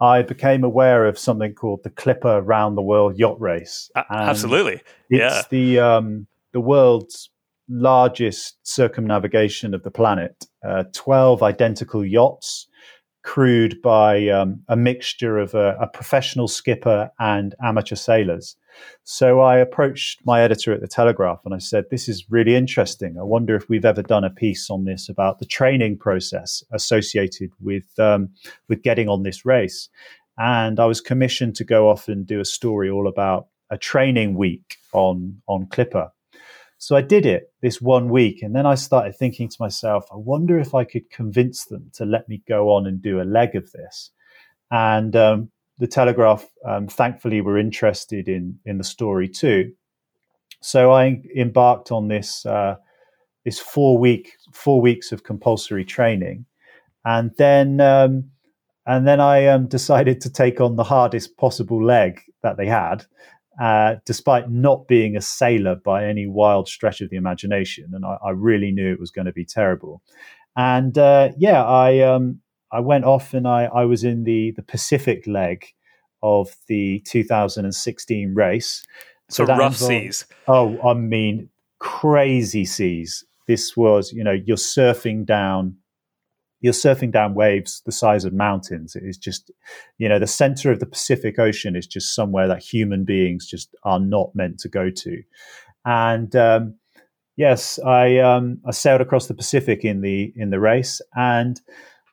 I became aware of something called the Clipper Round the World Yacht Race. absolutely, it's yeah. the um, the world's largest circumnavigation of the planet. Uh, Twelve identical yachts crewed by um, a mixture of a, a, professional skipper and amateur sailors. So I approached my editor at the Telegraph and I said, This is really interesting. I wonder if we've ever done a piece on this about the training process associated with, um, with getting on this race. And I was commissioned to go off and do a story all about a training week on, on Clipper. So I did it this one week, and then I started thinking to myself, I wonder if I could convince them to let me go on and do a leg of this. And um, the Telegraph, um, thankfully, were interested in in the story too. So I embarked on this uh, this four week four weeks of compulsory training, and then um, and then I um, decided to take on the hardest possible leg that they had, uh, despite not being a sailor by any wild stretch of the imagination. And I, I really knew it was going to be terrible. And uh, yeah, I um, I went off and I, I was in the the Pacific leg of the 2016 race. So, so rough involved, seas. Oh, I mean, crazy seas. This was, you know, you're surfing down you're surfing down waves the size of mountains. It is just, you know, the center of the Pacific Ocean is just somewhere that human beings just are not meant to go to. And um, yes, I um, I sailed across the Pacific in the in the race, and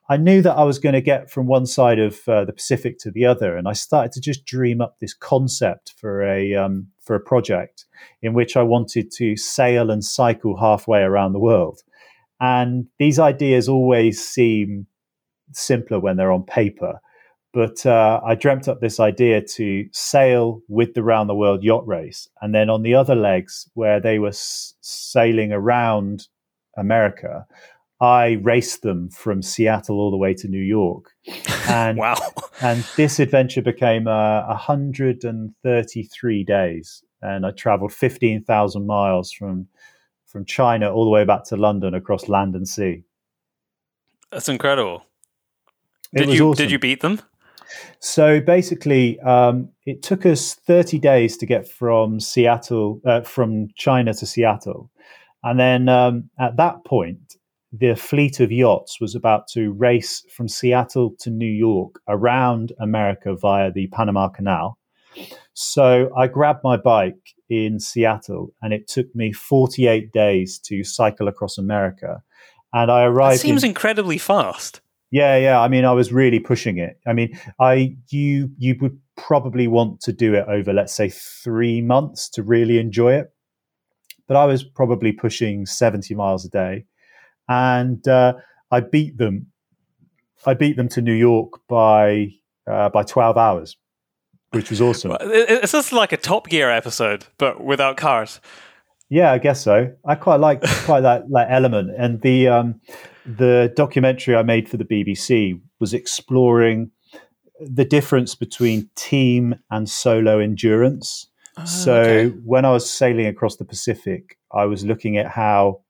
I knew that I was going to get from one side of uh, the Pacific to the other, and I started to just dream up this concept for a um, for a project in which I wanted to sail and cycle halfway around the world. And these ideas always seem simpler when they're on paper. But uh, I dreamt up this idea to sail with the round the world yacht race. And then on the other legs, where they were s- sailing around America, I raced them from Seattle all the way to New York. And, wow. and this adventure became uh, 133 days. And I traveled 15,000 miles from from China all the way back to London across land and sea. That's incredible. It did you awesome. did you beat them? So basically, um, it took us 30 days to get from Seattle, uh, from China to Seattle, and then um, at that point, the fleet of yachts was about to race from Seattle to New York around America via the Panama Canal. So I grabbed my bike in Seattle, and it took me 48 days to cycle across America. And I arrived. That seems in, incredibly fast. Yeah, yeah. I mean, I was really pushing it. I mean, I you you would probably want to do it over, let's say, three months to really enjoy it. But I was probably pushing 70 miles a day, and uh, I beat them. I beat them to New York by uh, by 12 hours which was awesome. It's just like a Top Gear episode, but without cars. Yeah, I guess so. I quite like quite that that element, and the um, the documentary I made for the BBC was exploring the difference between team and solo endurance. Oh, so okay. when I was sailing across the Pacific, I was looking at how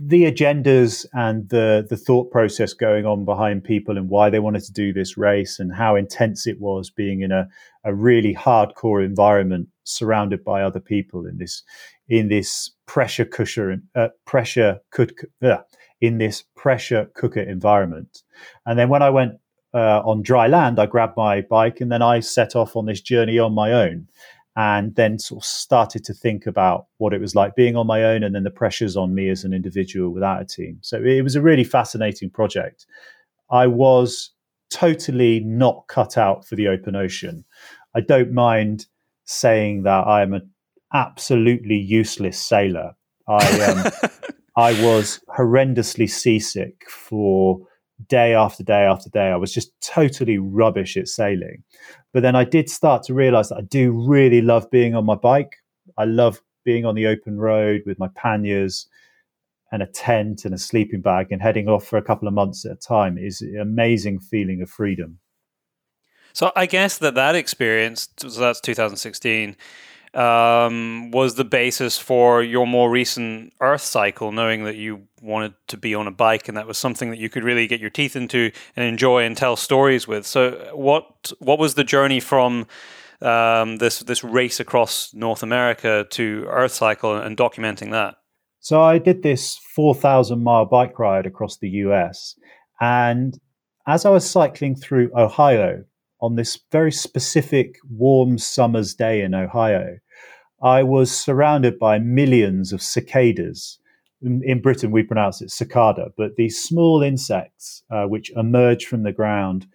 the agendas and the the thought process going on behind people and why they wanted to do this race and how intense it was being in a, a really hardcore environment surrounded by other people in this in this pressure cooker uh, pressure could uh, in this pressure cooker environment. And then when I went uh, on dry land I grabbed my bike and then I set off on this journey on my own and then sort of started to think about what it was like being on my own and then the pressures on me as an individual without a team. So it was a really fascinating project. I was totally not cut out for the open ocean. I don't mind saying that I am an absolutely useless sailor. I um, I was horrendously seasick for day after day after day. I was just totally rubbish at sailing. But then I did start to realize that I do really love being on my bike. I love being on the open road with my panniers and a tent and a sleeping bag and heading off for a couple of months at a time is an amazing feeling of freedom. So I guess that that experience, so that's 2016, um, was the basis for your more recent Earth cycle, knowing that you wanted to be on a bike and that was something that you could really get your teeth into and enjoy and tell stories with. So what what was the journey from um, this this race across North America to Earth cycle and documenting that? So I did this 4,000 mile bike ride across the US. And as I was cycling through Ohio on this very specific warm summer's day in Ohio, I was surrounded by millions of cicadas. In, in Britain, we pronounce it cicada, but these small insects uh, which emerge from the ground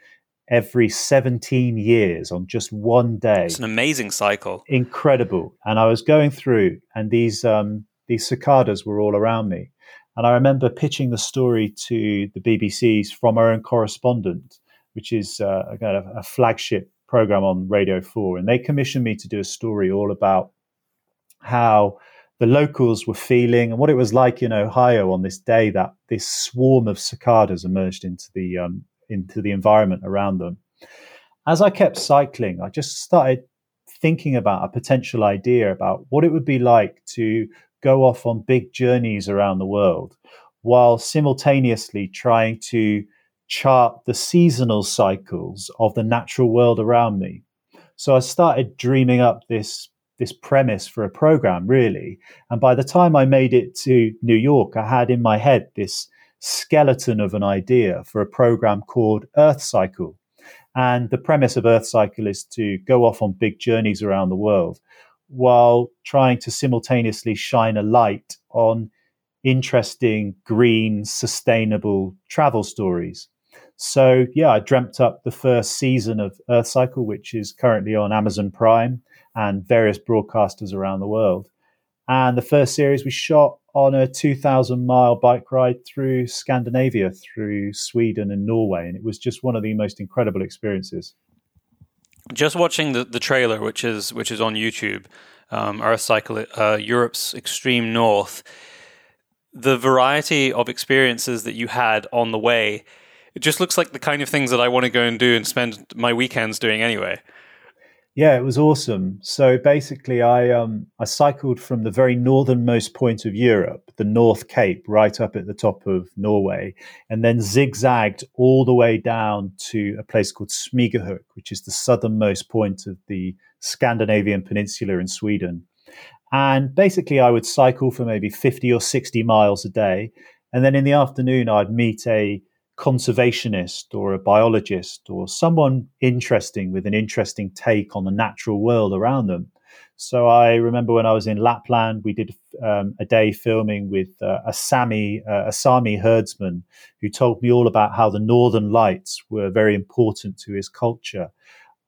every 17 years on just one day. It's an amazing cycle. Incredible. And I was going through, and these um, these cicadas were all around me. And I remember pitching the story to the BBC's From Our Own Correspondent, which is uh, a, kind of a flagship program on Radio 4. And they commissioned me to do a story all about how the locals were feeling and what it was like in Ohio on this day that this swarm of cicadas emerged into the um, into the environment around them. As I kept cycling, I just started thinking about a potential idea about what it would be like to go off on big journeys around the world while simultaneously trying to chart the seasonal cycles of the natural world around me. So I started dreaming up this this premise for a program, really. And by the time I made it to New York, I had in my head this skeleton of an idea for a program called Earth Cycle. And the premise of Earth Cycle is to go off on big journeys around the world while trying to simultaneously shine a light on interesting, green, sustainable travel stories. So, yeah, I dreamt up the first season of Earth Cycle, which is currently on Amazon Prime and various broadcasters around the world. And the first series we shot on a 2,000 mile bike ride through Scandinavia, through Sweden and Norway. And it was just one of the most incredible experiences. Just watching the, the trailer, which is which is on YouTube, um, Earth Cycle, uh, Europe's extreme north, the variety of experiences that you had on the way, it just looks like the kind of things that I want to go and do and spend my weekends doing anyway. Yeah, it was awesome. So basically, I um, I cycled from the very northernmost point of Europe, the North Cape, right up at the top of Norway, and then zigzagged all the way down to a place called Smygehuk, which is the southernmost point of the Scandinavian peninsula in Sweden. And basically, I would cycle for maybe fifty or sixty miles a day, and then in the afternoon, I'd meet a conservationist or a biologist or someone interesting with an interesting take on the natural world around them. So I remember when I was in Lapland, we did um, a day filming with uh, a Sami, uh, a Sami herdsman, who told me all about how the Northern Lights were very important to his culture.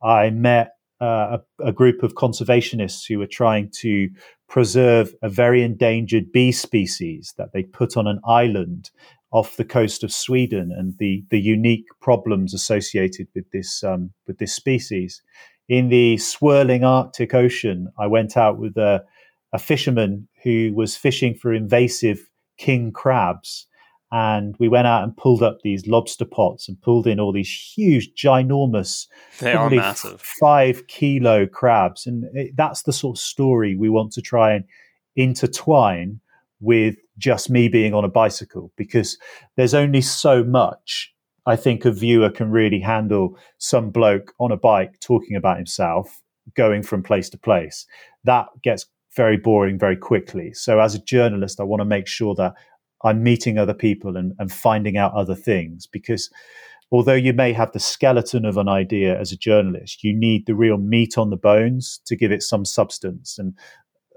I met uh, a, a, group of conservationists who were trying to preserve a very endangered bee species that they put on an island off the coast of Sweden and the the unique problems associated with this um, with this species. In the swirling Arctic Ocean, I went out with a, a fisherman who was fishing for invasive king crabs. And we went out and pulled up these lobster pots and pulled in all these huge, ginormous, they are massive, five kilo crabs. And it, that's the sort of story we want to try and intertwine with just me being on a bicycle because there's only so much I think a viewer can really handle some bloke on a bike talking about himself going from place to place. That gets very boring very quickly. So as a journalist, I want to make sure that I'm meeting other people and, and finding out other things because although you may have the skeleton of an idea as a journalist, you need the real meat on the bones to give it some substance. And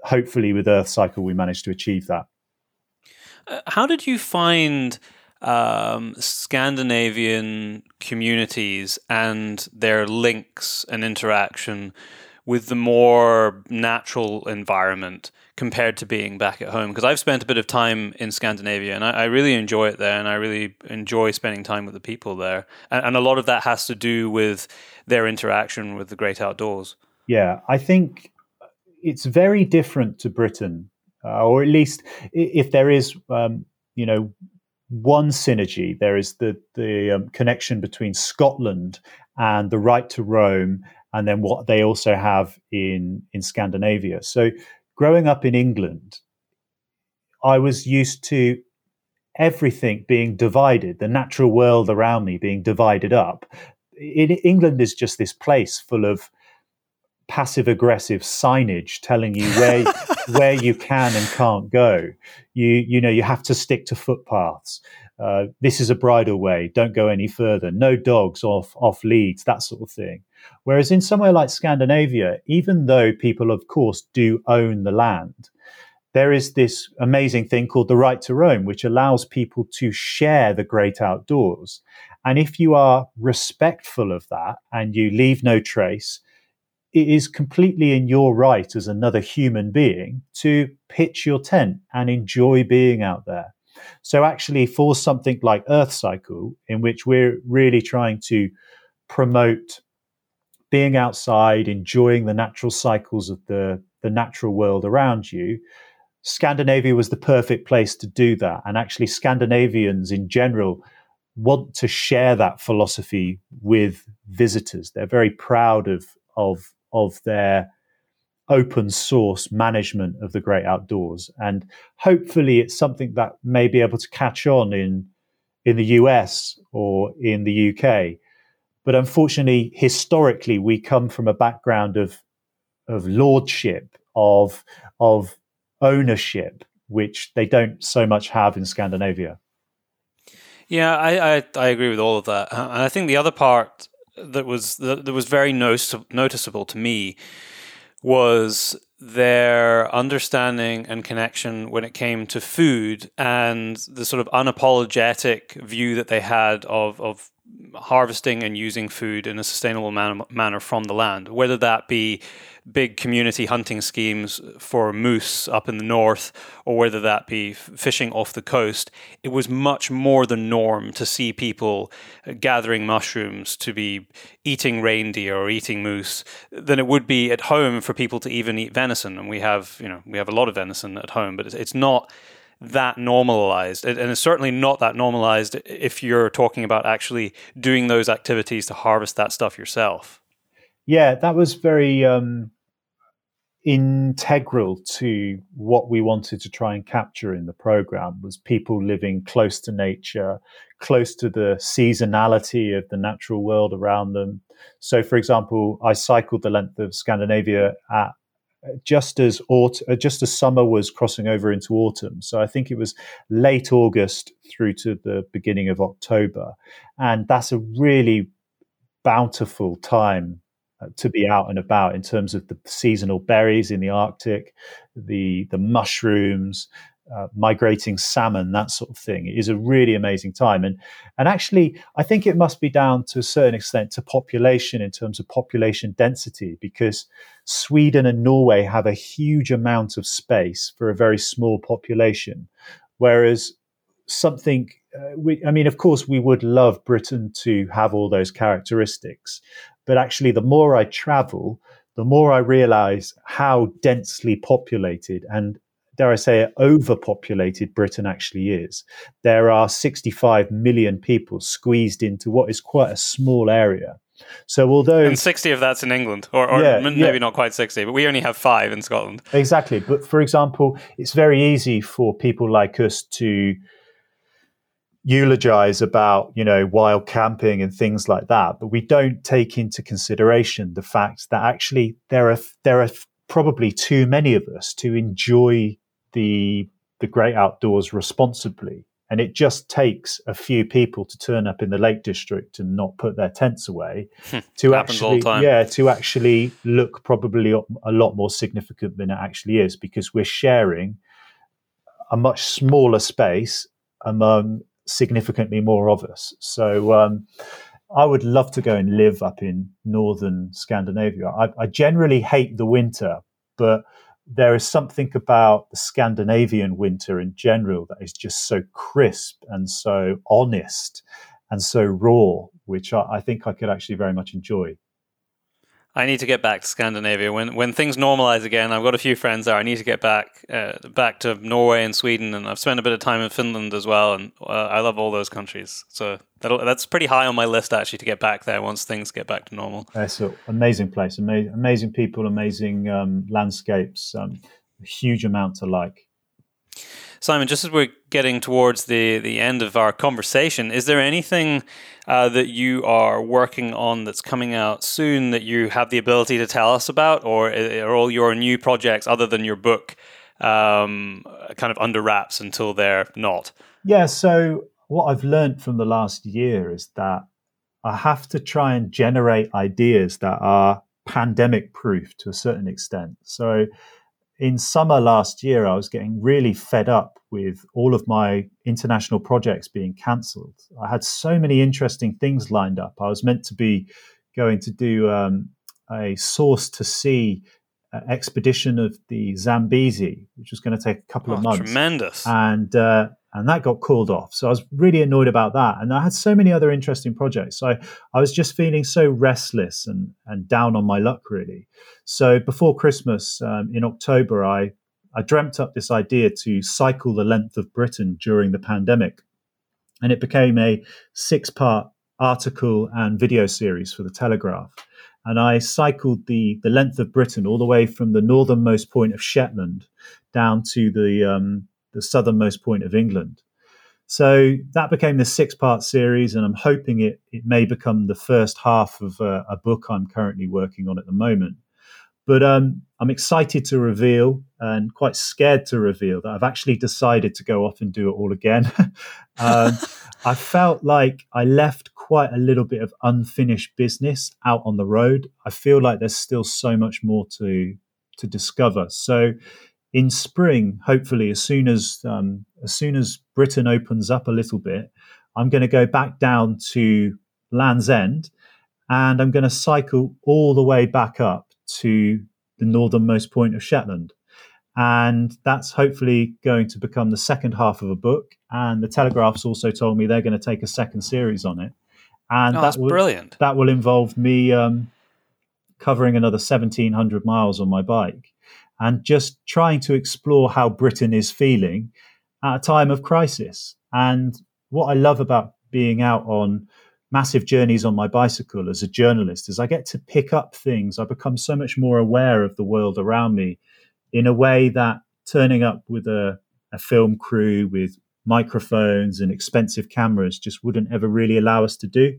hopefully with Earth Cycle, we managed to achieve that. How did you find um, Scandinavian communities and their links and interaction with the more natural environment compared to being back at home? Because I've spent a bit of time in Scandinavia and I, I, really enjoy it there and I really enjoy spending time with the people there. And, and, a lot of that has to do with their interaction with the great outdoors. Yeah, I think it's very different to Britain, uh, or at least if there is, um, you know, one synergy, there is the, the um, connection between Scotland and the right to roam and then what they also have in in Scandinavia. So growing up in England, I was used to everything being divided, the natural world around me being divided up. In, England is just this place full of passive aggressive signage telling you where where you can and can't go. You you know you have to stick to footpaths. Uh, this is a bridle way. Don't go any further. No dogs off off leads. That sort of thing. Whereas in somewhere like Scandinavia, even though people, of course, do own the land, there is this amazing thing called the right to roam, which allows people to share the great outdoors. And if you are respectful of that and you leave no trace, it is completely in your right as another human being to pitch your tent and enjoy being out there. So, actually, for something like Earth Cycle, in which we're really trying to promote being outside, enjoying the natural cycles of the, the natural world around you, Scandinavia was the perfect place to do that. And actually, Scandinavians in general want to share that philosophy with visitors. They're very proud of, of, of their open source management of the great outdoors. And hopefully, it's something that may be able to catch on in, in the US or in the UK but unfortunately, historically, we come from a background of of lordship, of of ownership, which they don't so much have in Scandinavia. Yeah, I, I, I agree with all of that, and I think the other part that was that, that was very notice, noticeable to me was their understanding and connection when it came to food and the sort of unapologetic view that they had of of harvesting and using food in a sustainable man- manner from the land, whether that be big community hunting schemes for moose up in the north or whether that be fishing off the coast, it was much more the norm to see people gathering mushrooms, to be eating reindeer or eating moose than it would be at home for people to even eat venison. And we have, you know, we have a lot of venison at home, but it's not that normalized. And it's certainly not that normalized if you're talking about actually doing those activities to harvest that stuff yourself. Yeah that was very um, integral to what we wanted to try and capture in the program was people living close to nature close to the seasonality of the natural world around them. So for example i cycled the length of scandinavia at just as aut- uh, just as summer was crossing over into autumn. So I think it was late August through to the beginning of October, and that's a really bountiful time uh, to be out and about in terms of the seasonal berries in the Arctic, the the mushrooms, uh, migrating salmon, that sort of thing. It is a really amazing time, and and actually, I think it must be down to a certain extent to population in terms of population density, because Sweden and Norway have a huge amount of space for a very small population, whereas something. Uh, we, I mean, of course, we would love Britain to have all those characteristics, but actually, the more I travel, the more I realize how densely populated and dare I say it, overpopulated Britain actually is. There are 65 million people squeezed into what is quite a small area. So although and 60 of that's in England, or, or yeah, maybe yeah. not quite 60, but we only have five in Scotland. Exactly. But for example, it's very easy for people like us to eulogize about you know wild camping and things like that but we don't take into consideration the fact that actually there are there are probably too many of us to enjoy the the great outdoors responsibly. And it just takes a few people to turn up in the Lake District and not put their tents away to actually, yeah, to actually look probably a lot more significant than it actually is because we're sharing a much smaller space among significantly more of us. So, um, I would love to go and live up in northern Scandinavia. I, I generally hate the winter, but there is something about the Scandinavian winter in general that is just so crisp and so honest and so raw, which I, I think I could actually very much enjoy. I need to get back to Scandinavia when when things normalize again. I've got a few friends there. I need to get back uh, back to Norway and Sweden, and I've spent a bit of time in Finland as well. And uh, I love all those countries. So that's pretty high on my list actually to get back there once things get back to normal. It's an amazing place, amazing, amazing people, amazing um, landscapes, um, huge amount to like. Simon, just as we're getting towards the, the end of our conversation, is there anything uh, that you are working on that's coming out soon that you have the ability to tell us about, or are all your new projects, other than your book, um, kind of under wraps until they're not? Yeah. So what I've learned from the last year is that I have to try and generate ideas that are pandemic proof to a certain extent. So in summer last year, I was getting really fed up with all of my international projects being cancelled. I had so many interesting things lined up. I was meant to be going to do um, a source to sea uh, expedition of the Zambezi, which was going to take a couple oh, of months. Tremendous. And uh, and that got called off. So I was really annoyed about that. And I had so many other interesting projects. So I, I was just feeling so restless and, and down on my luck, really. So before Christmas um, in October, I, I dreamt up this idea to cycle the length of Britain during the pandemic. And it became a six part article and video series for the Telegraph. And I cycled the, the length of Britain all the way from the northernmost point of Shetland down to the um, the southernmost point of England. So that became the six part series, and I'm hoping it, it may become the first half of a, book I'm currently working on at the moment. But um, I'm excited to reveal and quite scared to reveal that I've actually decided to go off and do it all again. um, I felt like I left quite a little bit of unfinished business out on the road. I feel like there's still so much more to to discover. So in spring, hopefully, as soon as um, as soon as Britain opens up a little bit, I'm going to go back down to Land's End, and I'm going to cycle all the way back up to the northernmost point of Shetland. And that's hopefully going to become the second half of a book. And the Telegraph's also told me they're going to take a second series on it. And oh, that will, brilliant. That will involve me um, covering another 1,700 miles on my bike and just trying to explore how Britain is feeling at a time of crisis. And what I love about being out on massive journeys on my bicycle as a journalist is I get to pick up things. I become so much more aware of the world around me in a way that turning up with a, a film crew with microphones and expensive cameras just wouldn't ever really allow us to do.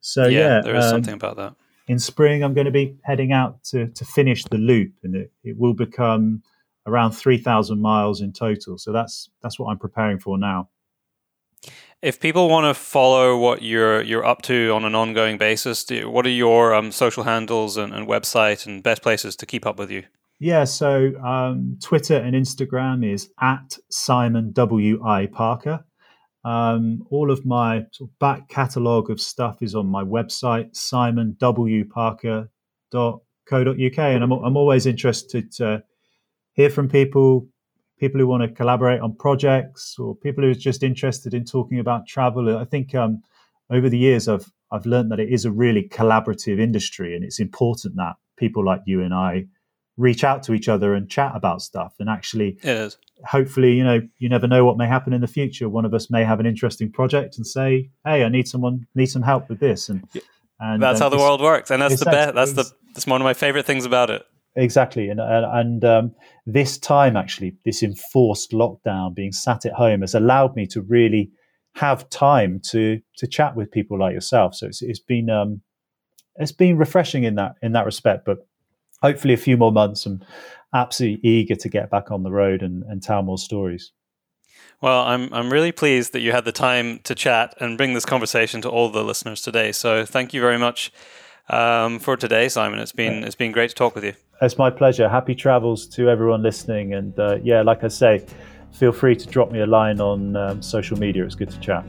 So yeah, yeah there is um, something about that in spring, I'm going to be heading out to, to finish the loop, and it, it will become around 3,000 miles in total. So that's that's what I'm preparing for now. If people want to follow what you're you're up to on an ongoing basis, do, what are your um, social handles and, and, website and best places to keep up with you? Yeah, so um, Twitter and Instagram is at Simon W I Parker. Um, all of my sort of back catalogue of stuff is on my website, simonwparker.co.uk. And I'm, I'm always interested to hear from people, people who want to collaborate on projects or people who are just interested in talking about travel. I think um, over the years, I've, I've learned that it is a really collaborative industry and it's important that people like you and I reach out to each other and chat about stuff and actually hopefully you know you never know what may happen in the future. One of us may have an interesting project and say hey i need someone need some help with this and, and that's uh, how the world works and that's the best that's the that's one of my favorite things about it. Exactly and and, and um, this time actually this enforced lockdown being sat at home has allowed me to really have time to to chat with people like yourself. So it's, it's been um it's been refreshing in that in that respect but hopefully a few more months. I'm absolutely eager to get back on the road and, and tell more stories. Well, I'm I'm really pleased that you had the time to chat and bring this conversation to all the listeners today. So thank you very much um, for today, Simon. It's been it's been great to talk with you. It's my pleasure. Happy travels to everyone listening, and uh, yeah, like I say, feel free to drop me a line on um, social media. It's good to chat.